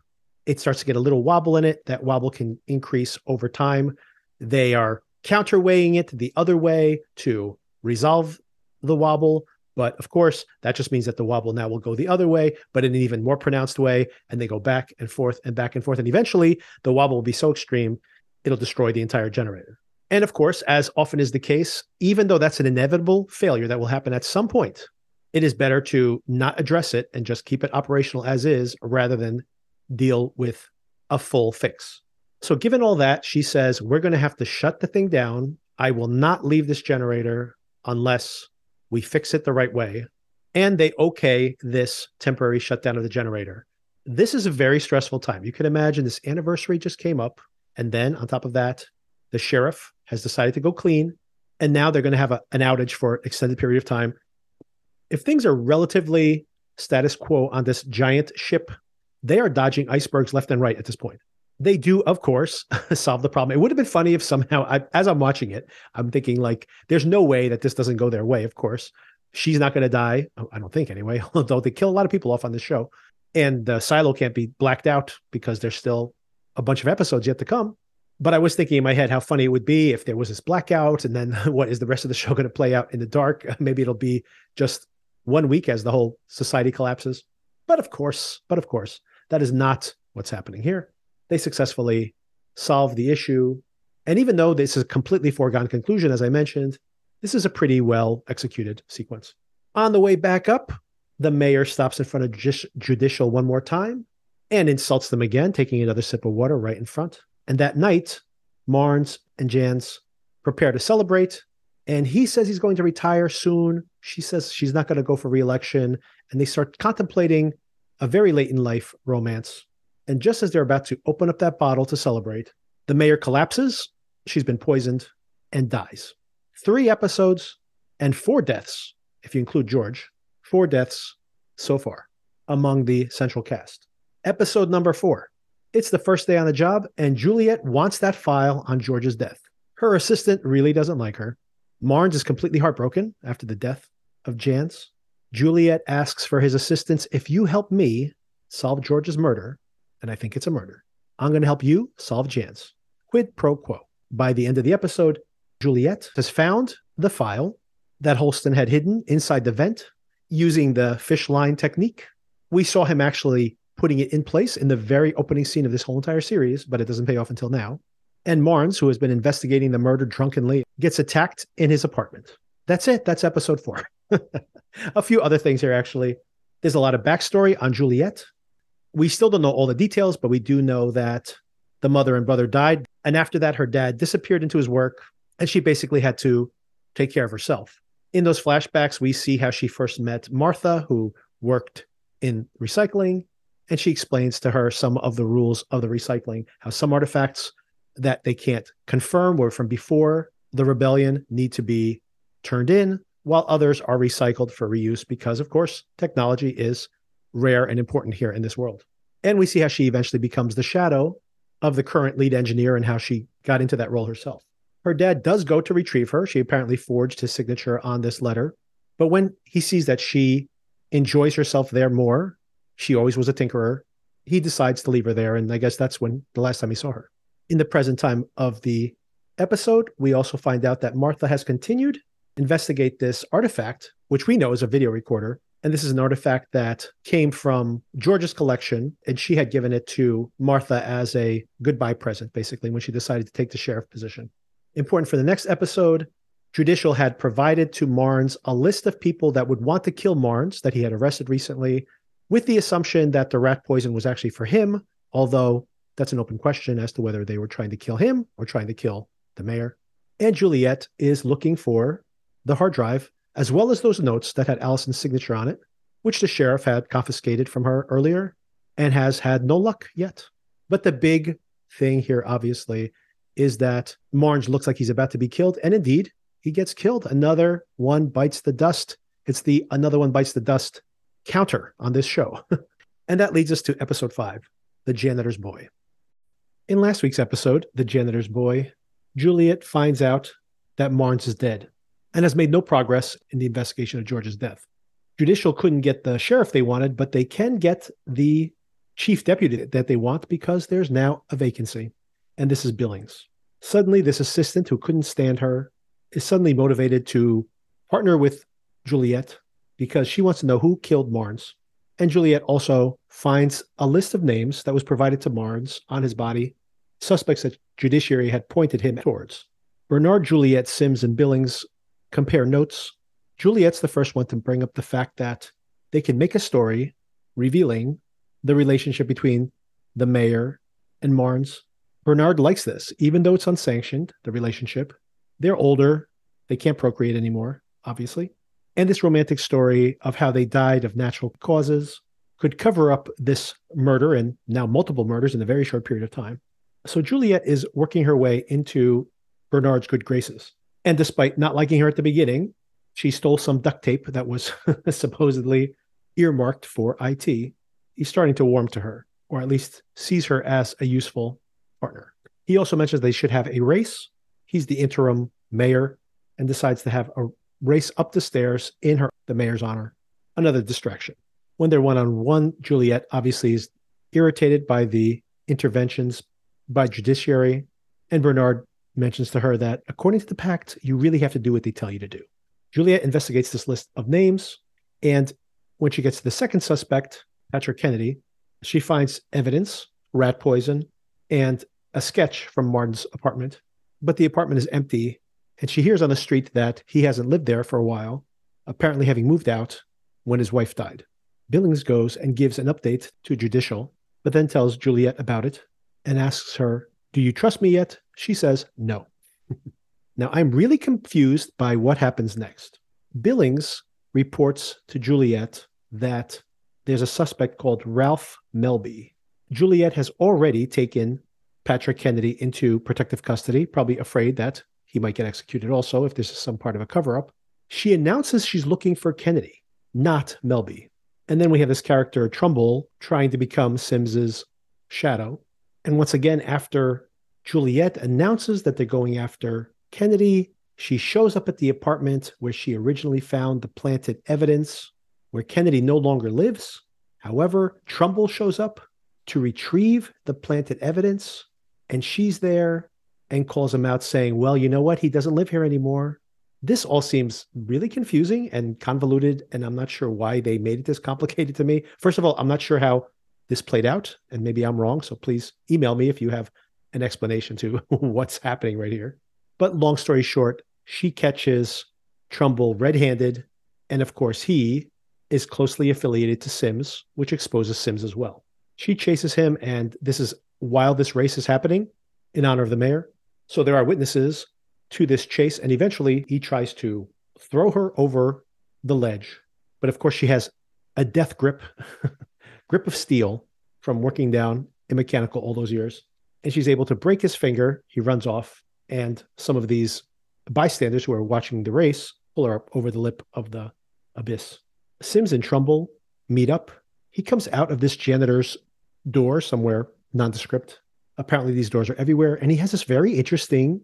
it starts to get a little wobble in it. That wobble can increase over time. They are counterweighing it the other way to resolve the wobble. But of course, that just means that the wobble now will go the other way, but in an even more pronounced way. And they go back and forth and back and forth. And eventually, the wobble will be so extreme, it'll destroy the entire generator. And of course, as often is the case, even though that's an inevitable failure that will happen at some point, it is better to not address it and just keep it operational as is rather than deal with a full fix. So, given all that, she says, We're going to have to shut the thing down. I will not leave this generator unless we fix it the right way. And they okay this temporary shutdown of the generator. This is a very stressful time. You can imagine this anniversary just came up. And then on top of that, the sheriff has decided to go clean. And now they're going to have a, an outage for an extended period of time. If things are relatively status quo on this giant ship, they are dodging icebergs left and right at this point. They do, of course, solve the problem. It would have been funny if somehow, I, as I'm watching it, I'm thinking like, there's no way that this doesn't go their way. Of course, she's not going to die. Oh, I don't think anyway. Although they kill a lot of people off on the show, and the silo can't be blacked out because there's still a bunch of episodes yet to come. But I was thinking in my head how funny it would be if there was this blackout, and then what is the rest of the show going to play out in the dark? Maybe it'll be just one week as the whole society collapses. But of course, but of course, that is not what's happening here. They successfully solve the issue And even though this is a completely foregone conclusion, as I mentioned, this is a pretty well executed sequence. On the way back up, the mayor stops in front of judicial one more time and insults them again, taking another sip of water right in front. And that night, Marnes and Jahns prepare to celebrate. And he says he's going to retire soon. She says she's not going to go for reelection. And they start contemplating a very late in life romance. And just as they're about to open up that bottle to celebrate, the mayor collapses. She's been poisoned and dies. Three episodes and four deaths, if you include George, four deaths so far among the central cast. Episode number four. It's the first day on the job, and Juliet wants that file on George's death. Her assistant really doesn't like her. Marnes is completely heartbroken after the death of Jahns. Juliet asks for his assistance if you help me solve George's murder, and I think it's a murder, I'm going to help you solve Jahns. Quid pro quo. By the end of the episode, Juliet has found the file that Holston had hidden inside the vent using the fish line technique. We saw him actually putting it in place in the very opening scene of this whole entire series, but it doesn't pay off until now. And Marnes, who has been investigating the murder drunkenly, gets attacked in his apartment. That's it. That's episode four. a few other things here, actually. There's a lot of backstory on Juliet. We still don't know all the details, but we do know that the mother and brother died. And after that, her dad disappeared into his work, and she basically had to take care of herself. In those flashbacks, we see how she first met Martha, who worked in recycling, and she explains to her some of the rules of the recycling, how some artifacts that they can't confirm were from before the rebellion need to be turned in, while others are recycled for reuse because, of course, technology is rare and important here in this world. And we see how she eventually becomes the shadow of the current lead engineer and how she got into that role herself. Her dad does go to retrieve her. She apparently forged his signature on this letter. But when he sees that she enjoys herself there more, she always was a tinkerer, he decides to leave her there. And I guess that's when the last time he saw her. In the present time of the episode, we also find out that Martha has continued investigate this artifact, which we know is a video recorder. And this is an artifact that came from George's collection, and she had given it to Martha as a goodbye present, basically, when she decided to take the sheriff position. Important for the next episode, Judicial had provided to Marnes a list of people that would want to kill Marnes that he had arrested recently, with the assumption that the rat poison was actually for him, although that's an open question as to whether they were trying to kill him or trying to kill the mayor. And Juliet is looking for the hard drive, as well as those notes that had Allison's signature on it, which the sheriff had confiscated from her earlier and has had no luck yet. But the big thing here, obviously, is that Marnes looks like he's about to be killed. And indeed, he gets killed. Another one bites the dust. It's the another one bites the dust counter on this show. and that leads us to episode five The Janitor's Boy. In last week's episode, The Janitor's Boy, Juliet finds out that Marnes is dead and has made no progress in the investigation of George's death. Judicial couldn't get the sheriff they wanted, but they can get the chief deputy that they want because there's now a vacancy. And this is Billings. Suddenly, this assistant who couldn't stand her is suddenly motivated to partner with Juliet because she wants to know who killed Marnes. And Juliet also finds a list of names that was provided to Marnes on his body, suspects that judiciary had pointed him towards. Bernard, Juliet, Sims, and Billings compare notes. Juliet's the first one to bring up the fact that they can make a story revealing the relationship between the mayor and Marnes. Bernard likes this, even though it's unsanctioned, the relationship. They're older, they can't procreate anymore, obviously. And this romantic story of how they died of natural causes could cover up this murder and now multiple murders in a very short period of time. So Juliet is working her way into Bernard's good graces. And despite not liking her at the beginning, she stole some duct tape that was supposedly earmarked for IT. He's starting to warm to her, or at least sees her as a useful partner. He also mentions they should have a race. He's the interim mayor and decides to have a race up the stairs in her the mayor's honor. Another distraction. When they're one on one, Juliet obviously is irritated by the interventions by judiciary, and Bernard mentions to her that according to the pact, you really have to do what they tell you to do. Juliet investigates this list of names, and when she gets to the second suspect, Patrick Kennedy, she finds evidence, rat poison, and a sketch from Martin's apartment. but the apartment is empty. And she hears on the street that he hasn't lived there for a while, apparently having moved out when his wife died. Billings goes and gives an update to Judicial, but then tells Juliet about it and asks her, Do you trust me yet? She says, No. now, I'm really confused by what happens next. Billings reports to Juliet that there's a suspect called Ralph Melby. Juliet has already taken Patrick Kennedy into protective custody, probably afraid that he might get executed also if this is some part of a cover up. She announces she's looking for Kennedy, not Melby. And then we have this character, Trumbull, trying to become Sims's shadow. And once again, after Juliet announces that they're going after Kennedy, she shows up at the apartment where she originally found the planted evidence, where Kennedy no longer lives. However, Trumbull shows up to retrieve the planted evidence, and she's there and calls him out, saying, Well, you know what? He doesn't live here anymore. This all seems really confusing and convoluted, and I'm not sure why they made it this complicated to me. First of all, I'm not sure how this played out, and maybe I'm wrong. So please email me if you have an explanation to what's happening right here. But long story short, she catches Trumbull red handed. And of course, he is closely affiliated to Sims, which exposes Sims as well. She chases him, and this is while this race is happening in honor of the mayor. So there are witnesses to this chase, and eventually he tries to throw her over the ledge. But of course, she has a death grip, grip of steel from working down in mechanical all those years. And she's able to break his finger. He runs off, and some of these bystanders who are watching the race pull her up over the lip of the abyss. Sims and Trumbull meet up. He comes out of this janitor's door somewhere nondescript. Apparently, these doors are everywhere. And he has this very interesting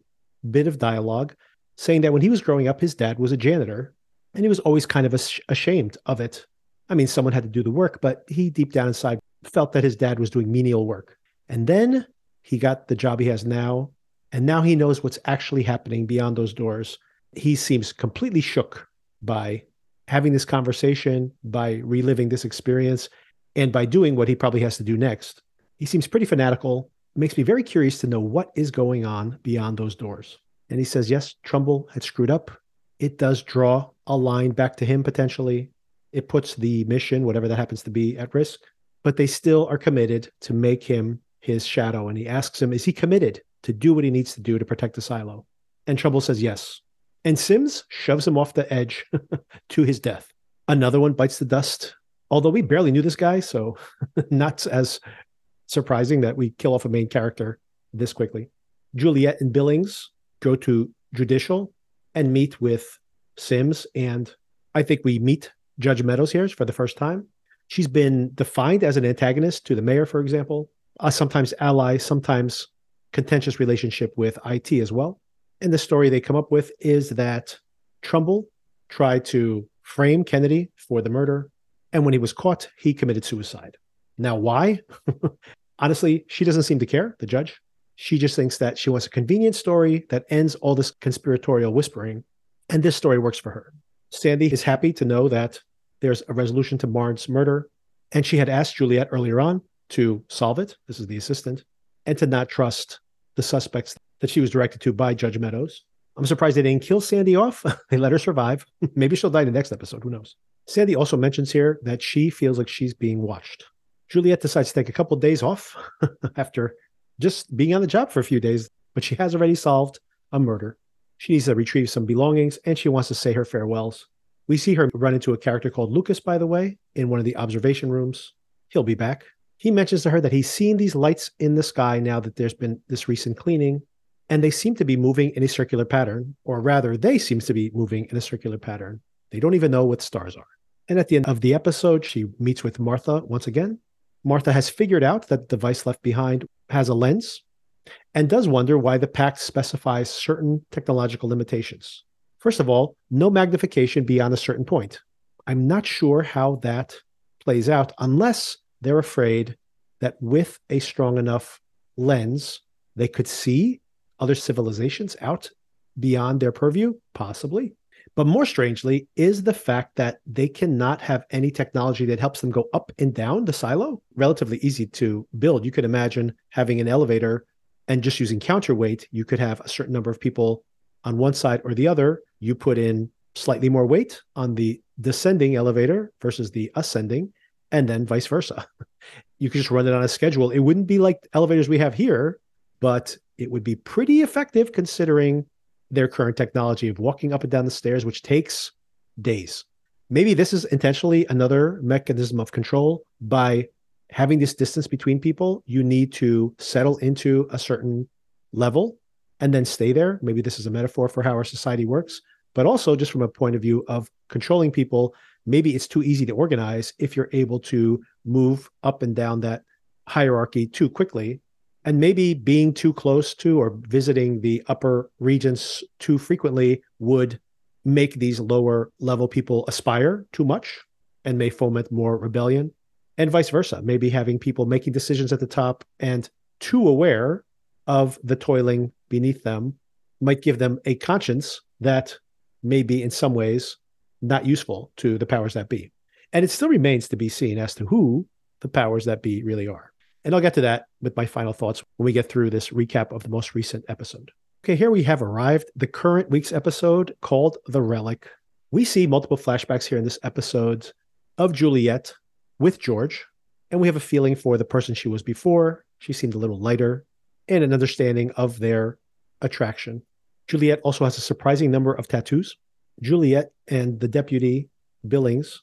bit of dialogue saying that when he was growing up, his dad was a janitor and he was always kind of ashamed of it. I mean, someone had to do the work, but he deep down inside felt that his dad was doing menial work. And then he got the job he has now and now he knows what's actually happening beyond those doors. He seems completely shook by having this conversation, by reliving this experience, and by doing what he probably has to do next. He seems pretty fanatical. It makes me very curious to know what is going on beyond those doors. And he says, yes, Trumbull had screwed up. It does draw a line back to him potentially. It puts the mission, whatever that happens to be, at risk. But they still are committed to make him his shadow. And he asks him, is he committed to do what he needs to do to protect the silo? And Trumbull says yes. And Sims shoves him off the edge to his death. Another one bites the dust. Although we barely knew this guy, so not as surprising that we kill off a main character this quickly. Juliet and Billings go to Judicial and meet with Sims. And I think we meet Judge Meadows here for the first time. She's been defined as an antagonist to the mayor, for example, uh, sometimes ally, sometimes contentious relationship with IT as well. And the story they come up with is that Trumbull tried to frame Kennedy for the murder. And when he was caught, he committed suicide. Now, why? Honestly, she doesn't seem to care, the judge. She just thinks that she wants a convenient story that ends all this conspiratorial whispering. And this story works for her. Sandy is happy to know that there's a resolution to Marne's murder. And she had asked Juliet earlier on to solve it. This is the assistant, and to not trust the suspects that she was directed to by Judge Meadows. I'm surprised they didn't kill Sandy off. they let her survive. Maybe she'll die in the next episode. Who knows? Sandy also mentions here that she feels like she's being watched. Juliet decides to take a couple of days off after just being on the job for a few days, but she has already solved a murder. She needs to retrieve some belongings and she wants to say her farewells. We see her run into a character called Lucas, by the way, in one of the observation rooms. He'll be back he mentions to her that he's seen these lights in the sky now that there's been this recent cleaning, and they seem to be moving in a circular pattern, or rather, they seem to be moving in a circular pattern. They don't even know what stars are. And at the end of the episode, she meets with Martha once again. Martha has figured out that the device left behind has a lens and does wonder why the pact specifies certain technological limitations. First of all, no magnification beyond a certain point. I'm not sure how that plays out unless they're afraid that with a strong enough lens, they could see other civilizations out beyond their purview, possibly. But more strangely is the fact that they cannot have any technology that helps them go up and down the silo. Relatively easy to build. You could imagine having an elevator And just using counterweight, you could have a certain number of people on one side or the other. You put in slightly more weight on the descending elevator versus the ascending, and then vice versa. You could just run it on a schedule. It wouldn't be like elevators we have here, but it would be pretty effective considering their current technology of walking up and down the stairs, which takes days. Maybe this is intentionally another mechanism of control by having this distance between people. You need to settle into a certain level and then stay there. Maybe this is a metaphor for how our society works, but also just from a point of view of controlling people. Maybe it's too easy to organize if you're able to move up and down that hierarchy too quickly. And maybe being too close to or visiting the upper regions too frequently would make these lower level people aspire too much and may foment more rebellion and vice versa. Maybe having people making decisions at the top and too aware of the toiling beneath them might give them a conscience that may be in some ways not useful to the powers that be and it still remains to be seen as to who the powers that be really are and I'll get to that with my final thoughts when we get through this recap of the most recent episode. Okay, here we have arrived the current week's episode called The Relic. We see multiple flashbacks here in this episode of Juliet with George, and we have a feeling for the person she was before. She seemed a little lighter and an understanding of their attraction. Juliet also has a surprising number of tattoos. Juliet and the deputy Billings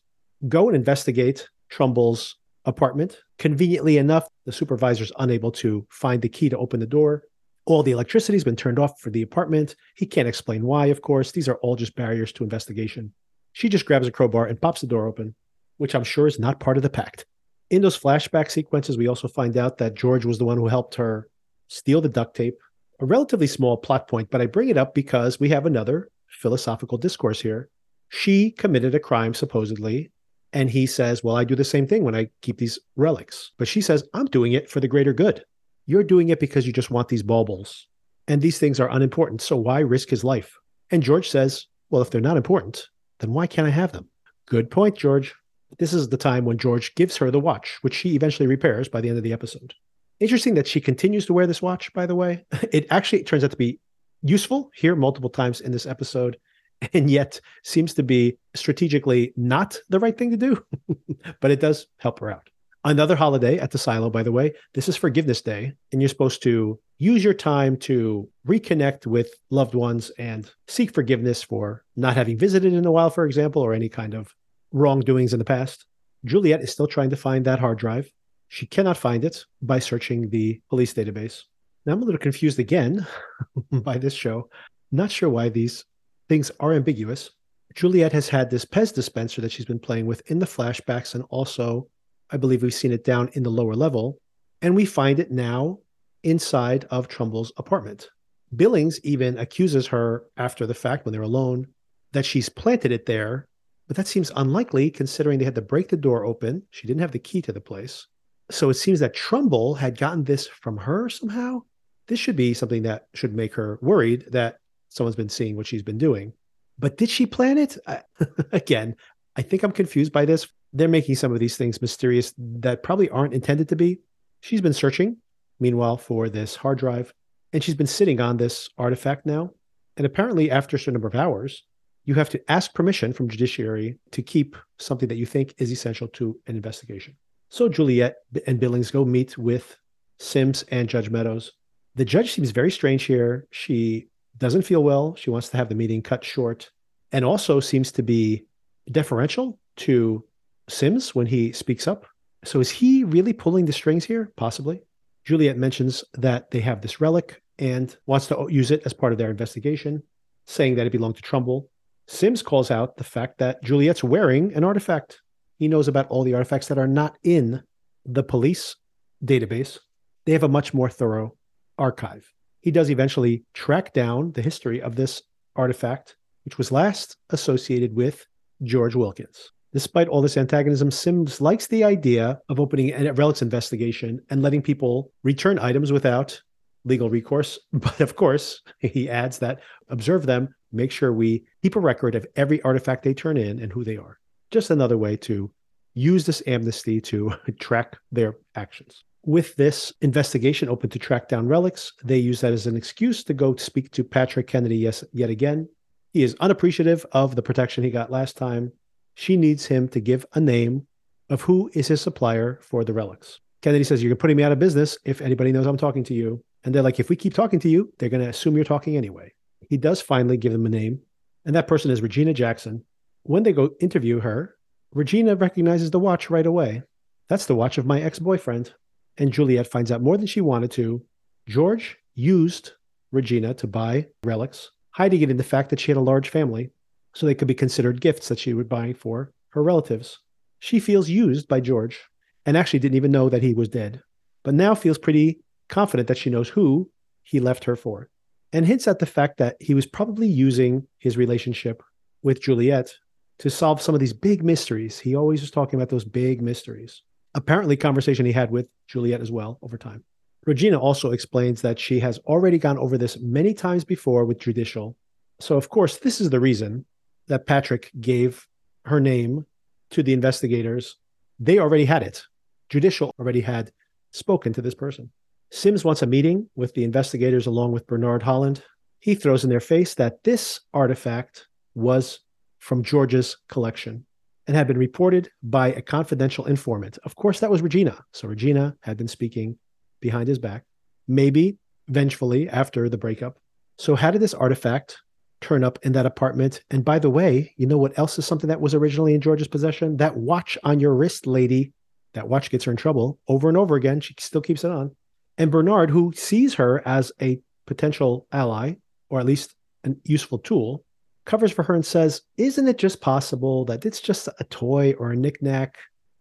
go and investigate Trumbull's apartment. Conveniently enough, the supervisor's unable to find the key to open the door. All the electricity's been turned off for the apartment. He can't explain why, of course. These are all just barriers to investigation. She just grabs a crowbar and pops the door open, which I'm sure is not part of the pact. In those flashback sequences, we also find out that George was the one who helped her steal the duct tape. A relatively small plot point, but I bring it up because we have another philosophical discourse here. She committed a crime, supposedly, and he says, Well, I do the same thing when I keep these relics. But she says, I'm doing it for the greater good. You're doing it because you just want these baubles. And these things are unimportant. So why risk his life? And George says, Well, if they're not important, then why can't I have them? Good point, George. This is the time when George gives her the watch, which she eventually repairs by the end of the episode. Interesting that she continues to wear this watch, by the way. It actually turns out to be useful here multiple times in this episode and yet seems to be strategically not the right thing to do, but it does help her out. Another holiday at the silo, by the way, this is Forgiveness Day, and you're supposed to use your time to reconnect with loved ones and seek forgiveness for not having visited in a while, for example, or any kind of wrongdoings in the past. Juliet is still trying to find that hard drive. She cannot find it by searching the police database. Now I'm a little confused again by this show. Not sure why these things are ambiguous. Juliet has had this Pez dispenser that she's been playing with in the flashbacks, and also, I believe we've seen it down in the lower level. And we find it now inside of Trumbull's apartment. Billings even accuses her after the fact, when they're alone, that she's planted it there. But that seems unlikely considering they had to break the door open. She didn't have the key to the place. So it seems that Trumbull had gotten this from her somehow. This should be something that should make her worried that someone's been seeing what she's been doing. But did she plan it? Again, I think I'm confused by this. They're making some of these things mysterious that probably aren't intended to be. She's been searching, meanwhile, for this hard drive, and she's been sitting on this artifact now. And apparently, after a certain number of hours, you have to ask permission from judiciary to keep something that you think is essential to an investigation. So Juliet and Billings go meet with Sims and Judge Meadows. The judge seems very strange here. She doesn't feel well. She wants to have the meeting cut short and also seems to be deferential to Sims when he speaks up. So is he really pulling the strings here? Possibly. Juliet mentions that they have this relic and wants to use it as part of their investigation, saying that it belonged to Trumbull. Sims calls out the fact that Juliet's wearing an artifact. He knows about all the artifacts that are not in the police database. They have a much more thorough archive he does eventually track down the history of this artifact, which was last associated with George Wilkins. Despite all this antagonism, Sims likes the idea of opening a relics investigation and letting people return items without legal recourse. But of course, he adds that observe them, make sure we keep a record of every artifact they turn in and who they are. Just another way to use this amnesty to track their actions. With this investigation open to track down relics, they use that as an excuse to go speak to Patrick Kennedy yes, yet again. He is unappreciative of the protection he got last time. She needs him to give a name of who is his supplier for the relics. Kennedy says, You're putting me out of business if anybody knows I'm talking to you. And they're like, If we keep talking to you, they're going to assume you're talking anyway. He does finally give them a name, and that person is Regina Jackson. When they go interview her, Regina recognizes the watch right away. That's the watch of my ex boyfriend. And Juliet finds out more than she wanted to. George used Regina to buy relics, hiding it in the fact that she had a large family, so they could be considered gifts that she would buy for her relatives. She feels used by George and actually didn't even know that he was dead, but now feels pretty confident that she knows who he left her for, and hints at the fact that he was probably using his relationship with Juliet to solve some of these big mysteries. He always was talking about those big mysteries apparently conversation he had with Juliet as well over time. Regina also explains that she has already gone over this many times before with Judicial. So, of course, this is the reason that Patrick gave her name to the investigators. They already had it. Judicial already had spoken to this person. Sims wants a meeting with the investigators along with Bernard Holland. He throws in their face that this artifact was from George's collection and had been reported by a confidential informant. Of course, that was Regina. So Regina had been speaking behind his back, maybe vengefully after the breakup. So, how did this artifact turn up in that apartment? And by the way, you know what else is something that was originally in George's possession? That watch on your wrist, lady. That watch gets her in trouble over and over again. She still keeps it on. And Bernard, who sees her as a potential ally, or at least a useful tool, covers for her and says, Isn't it just possible that it's just a toy or a knickknack?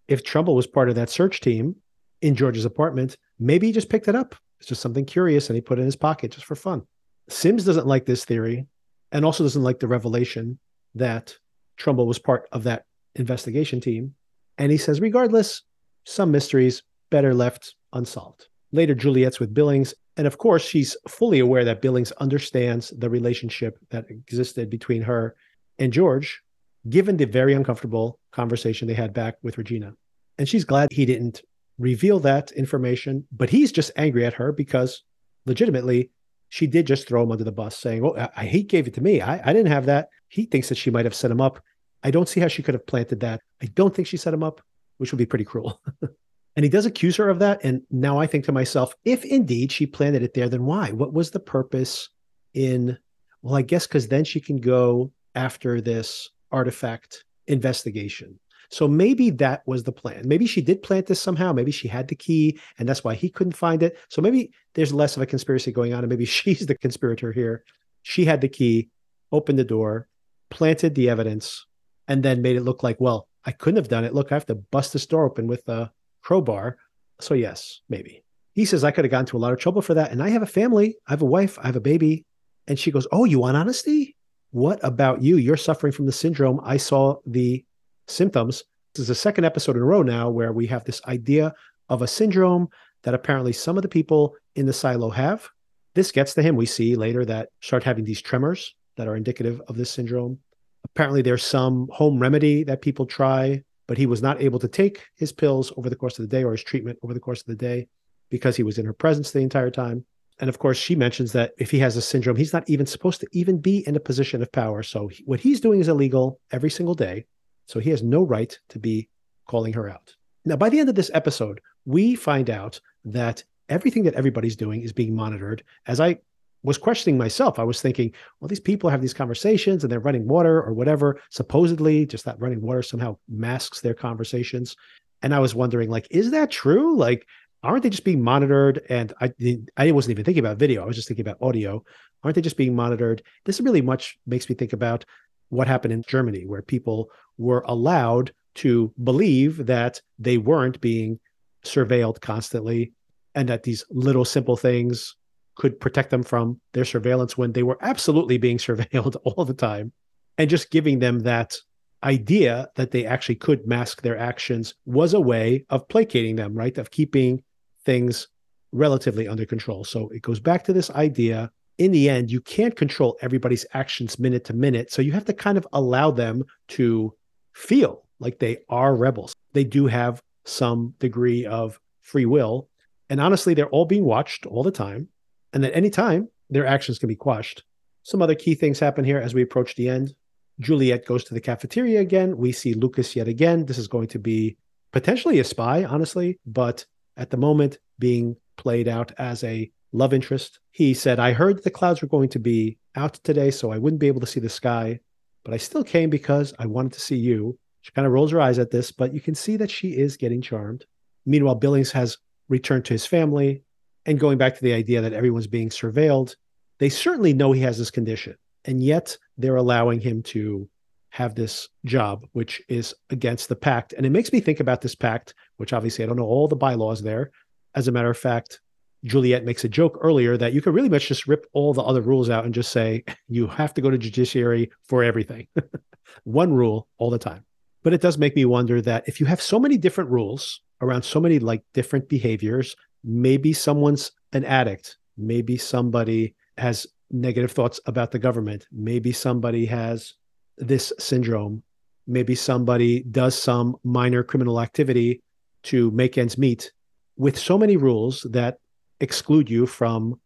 If Trumbull was part of that search team in George's apartment, maybe he just picked it up. It's just something curious and he put it in his pocket just for fun. Sims doesn't like this theory and also doesn't like the revelation that Trumbull was part of that investigation team. And he says, regardless, some mysteries better left unsolved. Later, Juliet's with Billings and of course, she's fully aware that Billings understands the relationship that existed between her and George, given the very uncomfortable conversation they had back with Regina. And she's glad he didn't reveal that information, but he's just angry at her because legitimately she did just throw him under the bus, saying, Oh, I, he gave it to me. I, I didn't have that. He thinks that she might have set him up. I don't see how she could have planted that. I don't think she set him up, which would be pretty cruel. And he does accuse her of that. And now I think to myself, if indeed she planted it there, then why? What was the purpose in, well, I guess because then she can go after this artifact investigation. So maybe that was the plan. Maybe she did plant this somehow. Maybe she had the key and that's why he couldn't find it. So maybe there's less of a conspiracy going on and maybe she's the conspirator here. She had the key, opened the door, planted the evidence, and then made it look like, well, I couldn't have done it. Look, I have to bust this door open with a crowbar. So, yes, maybe. He says, I could have gotten into a lot of trouble for that. And I have a family, I have a wife, I have a baby. And she goes, Oh, you want honesty? What about you? You're suffering from the syndrome. I saw the symptoms. This is the second episode in a row now where we have this idea of a syndrome that apparently some of the people in the silo have. This gets to him. We see later that start having these tremors that are indicative of this syndrome. Apparently, there's some home remedy that people try but he was not able to take his pills over the course of the day or his treatment over the course of the day because he was in her presence the entire time. And of course, she mentions that if he has a syndrome, he's not even supposed to even be in a position of power. So what he's doing is illegal every single day. So he has no right to be calling her out. Now, by the end of this episode, we find out that everything that everybody's doing is being monitored. As I was questioning myself. I was thinking, well, these people have these conversations and they're running water or whatever. Supposedly, just that running water somehow masks their conversations. And I was wondering, like, is that true? Like, aren't they just being monitored? And I I wasn't even thinking about video. I was just thinking about audio. Aren't they just being monitored? This really much makes me think about what happened in Germany, where people were allowed to believe that they weren't being surveilled constantly and that these little simple things could protect them from their surveillance when they were absolutely being surveilled all the time. And just giving them that idea that they actually could mask their actions was a way of placating them right? Of keeping things relatively under control. So it goes back to this idea. In the end you can't control everybody's actions minute to minute. So you have to kind of allow them to feel like they are rebels. They do have some degree of free will. And honestly, they're all being watched all the time. And at any time, their actions can be quashed. Some other key things happen here as we approach the end. Juliet goes to the cafeteria again. We see Lucas yet again. This is going to be potentially a spy, honestly, but at the moment being played out as a love interest. He said, I heard the clouds were going to be out today, so I wouldn't be able to see the sky, but I still came because I wanted to see you. She kind of rolls her eyes at this, but you can see that she is getting charmed. Meanwhile, Billings has returned to his family. And going back to the idea that everyone's being surveilled, they certainly know he has this condition. And yet they're allowing him to have this job, which is against the pact. And it makes me think about this pact, which obviously I don't know all the bylaws there. As a matter of fact, Juliette makes a joke earlier that you could really much just rip all the other rules out and just say you have to go to judiciary for everything. One rule all the time. But it does make me wonder that if you have so many different rules around so many like different behaviors, maybe someone's an addict, maybe somebody has negative thoughts about the government, maybe somebody has this syndrome, maybe somebody does some minor criminal activity to make ends meet with so many rules that exclude you from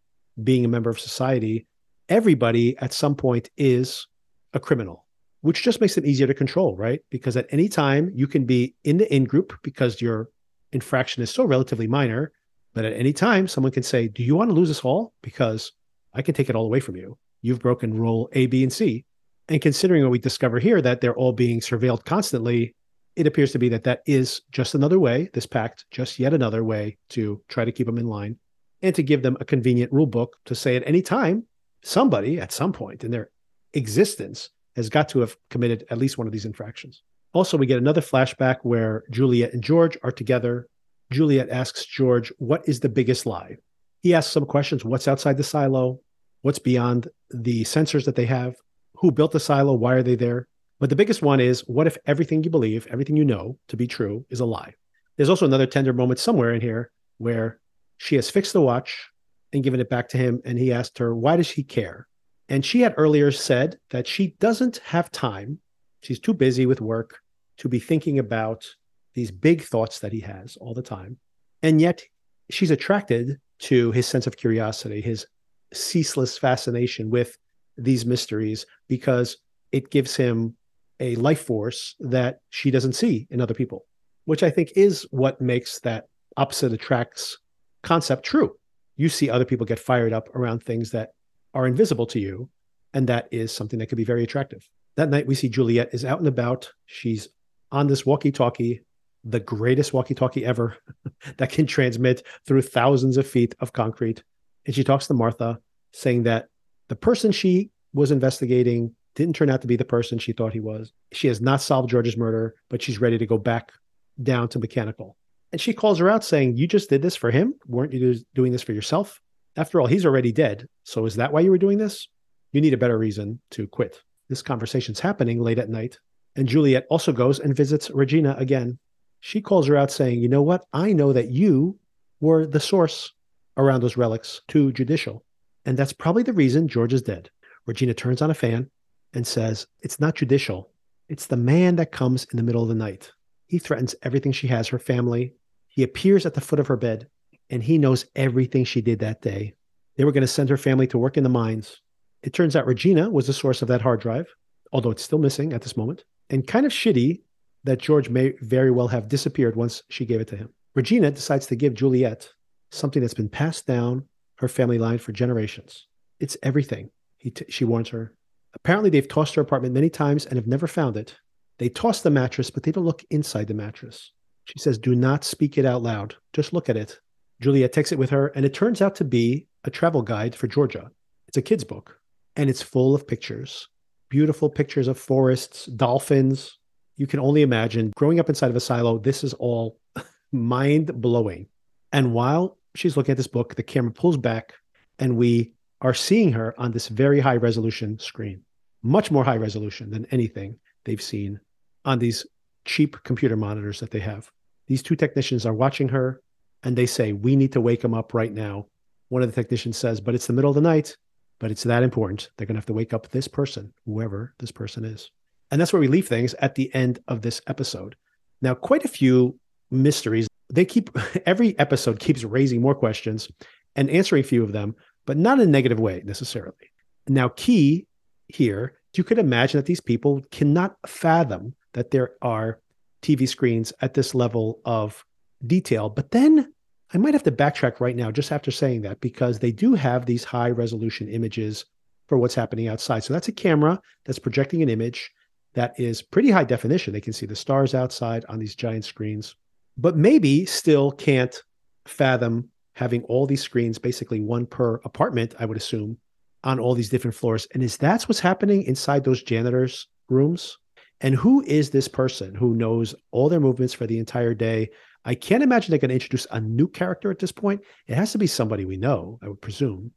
being a member of society, everybody at some point is a criminal, which just makes them easier to control, right? Because at any time you can be in the in group because your infraction is so relatively minor. But at any time, someone can say, Do you want to lose this all? Because I can take it all away from you. You've broken rule A, B, and C. And considering what we discover here, that they're all being surveilled constantly, it appears to be that that is just another way, this pact, just yet another way to try to keep them in line and to give them a convenient rule book to say at any time, somebody at some point in their existence has got to have committed at least one of these infractions. Also, we get another flashback where Juliette and George are together. Juliette asks George, What is the biggest lie? He asks some questions What's outside the silo? What's beyond the sensors that they have? Who built the silo? Why are they there? But the biggest one is What if everything you believe, everything you know to be true, is a lie? There's also another tender moment somewhere in here where she has fixed the watch and given it back to him. And he asked her, Why does he care? And she had earlier said that she doesn't have time. She's too busy with work to be thinking about these big thoughts that he has all the time. And yet she's attracted to his sense of curiosity, his ceaseless fascination with these mysteries, because it gives him a life force that she doesn't see in other people, which I think is what makes that opposite attracts concept true. You see other people get fired up around things that are invisible to you. And that is something that could be very attractive. That night, we see Juliette is out and about. She's on this walkie talkie, the greatest walkie talkie ever that can transmit through thousands of feet of concrete. And she talks to Martha, saying that the person she was investigating didn't turn out to be the person she thought he was. She has not solved George's murder, but she's ready to go back down to mechanical. And she calls her out saying, You just did this for him? Weren't you doing this for yourself? After all, he's already dead. So is that why you were doing this? You need a better reason to quit. This conversation's happening late at night. And Juliette also goes and visits Regina again. She calls her out saying, You know what? I know that you were the source around those relics to judicial. And that's probably the reason George is dead. Regina turns on a fan and says, It's not judicial. It's the man that comes in the middle of the night. He threatens everything she has, her family, he appears at the foot of her bed and he knows everything she did that day. They were going to send her family to work in the mines. It turns out Regina was the source of that hard drive, although it's still missing at this moment. And kind of shitty that George may very well have disappeared once she gave it to him. Regina decides to give Juliette something that's been passed down her family line for generations. It's everything, t- she warns her. Apparently, they've tossed her apartment many times and have never found it. They toss the mattress, but they don't look inside the mattress. She says, Do not speak it out loud. Just look at it. Juliette takes it with her, and it turns out to be a travel guide for Georgia. It's a kid's book, and it's full of pictures beautiful pictures of forests, dolphins. You can only imagine growing up inside of a silo, this is all mind blowing. And while she's looking at this book, the camera pulls back, and we are seeing her on this very high resolution screen, much more high resolution than anything they've seen on these cheap computer monitors that they have. These two technicians are watching her and they say, We need to wake him up right now. One of the technicians says, But it's the middle of the night, but it's that important. They're going to have to wake up this person, whoever this person is. And that's where we leave things at the end of this episode. Now, quite a few mysteries. they keep every episode keeps raising more questions and answering a few of them, but not in a negative way necessarily. Now, key here, you could imagine that these people cannot fathom that there are TV screens at this level of detail. But then I might have to backtrack right now just after saying that because they do have these high resolution images for what's happening outside. So that's a camera that's projecting an image that is pretty high definition. They can see the stars outside on these giant screens, but maybe still can't fathom having all these screens, basically one per apartment, I would assume, on all these different floors. And is that's what's happening inside those janitors' rooms? And who is this person who knows all their movements for the entire day? I can't imagine they're going to introduce a new character at this point. It has to be somebody we know, I would presume.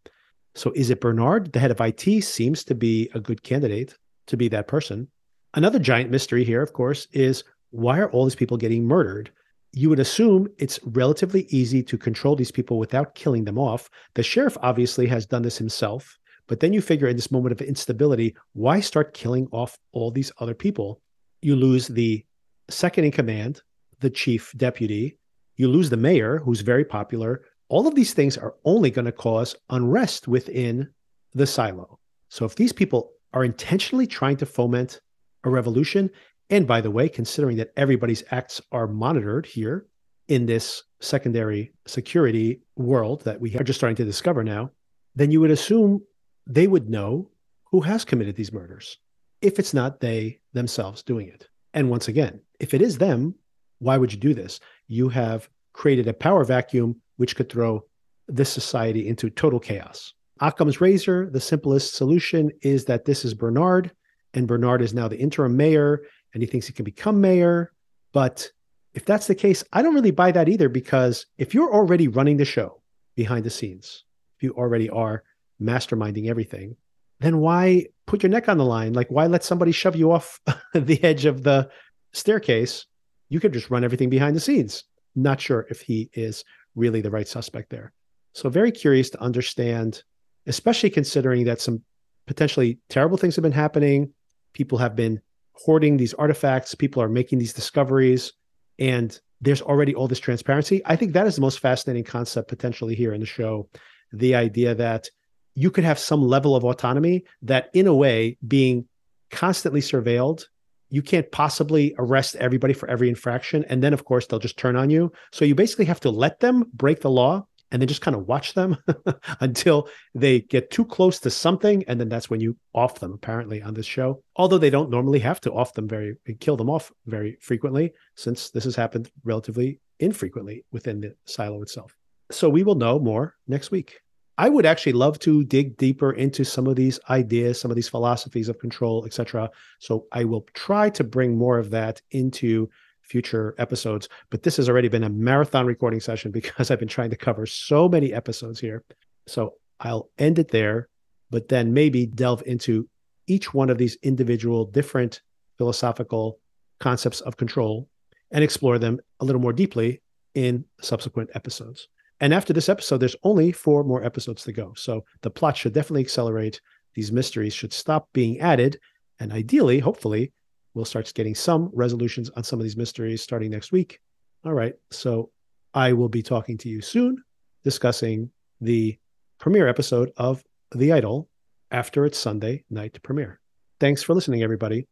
So is it Bernard, the head of IT, seems to be a good candidate to be that person. Another giant mystery here, of course, is why are all these people getting murdered? You would assume it's relatively easy to control these people without killing them off. The sheriff obviously has done this himself. But then you figure in this moment of instability, why start killing off all these other people? You lose the second in command, the chief deputy. You lose the mayor, who's very popular all of these things are only going to cause unrest within the silo. So if these people are intentionally trying to foment a revolution, and by the way, considering that everybody's acts are monitored here in this secondary security world that we are just starting to discover now, then you would assume they would know who has committed these murders if it's not they themselves doing it. And once again, if it is them, why would you do this? You have created a power vacuum which could throw this society into total chaos. Occam's razor, the simplest solution is that this is Bernard, and Bernard is now the interim mayor, and he thinks he can become mayor. But if that's the case, I don't really buy that either, because if you're already running the show behind the scenes, if you already are masterminding everything, then why put your neck on the line? Like, why let somebody shove you off the edge of the staircase? You could just run everything behind the scenes. Not sure if he is really the right suspect there. So, very curious to understand, especially considering that some potentially terrible things have been happening. People have been hoarding these artifacts, people are making these discoveries, and there's already all this transparency. I think that is the most fascinating concept potentially here in the show. The idea that you could have some level of autonomy that, in a way, being constantly surveilled you can't possibly arrest everybody for every infraction. And then, of course, they'll just turn on you. So you basically have to let them break the law and then just kind of watch them until they get too close to something. And then that's when you off them, apparently, on this show. Although they don't normally have to off them very, kill them off very frequently, since this has happened relatively infrequently within the silo itself. So we will know more next week. I would actually love to dig deeper into some of these ideas, some of these philosophies of control, etc. So I will try to bring more of that into future episodes. But this has already been a marathon recording session because I've been trying to cover so many episodes here. So I'll end it there, but then maybe delve into each one of these individual different philosophical concepts of control and explore them a little more deeply in subsequent episodes. And after this episode, there's only four more episodes to go. So the plot should definitely accelerate. These mysteries should stop being added. And ideally, hopefully, we'll start getting some resolutions on some of these mysteries starting next week. All right. So I will be talking to you soon, discussing the premiere episode of The Idol after its Sunday night premiere. Thanks for listening, everybody.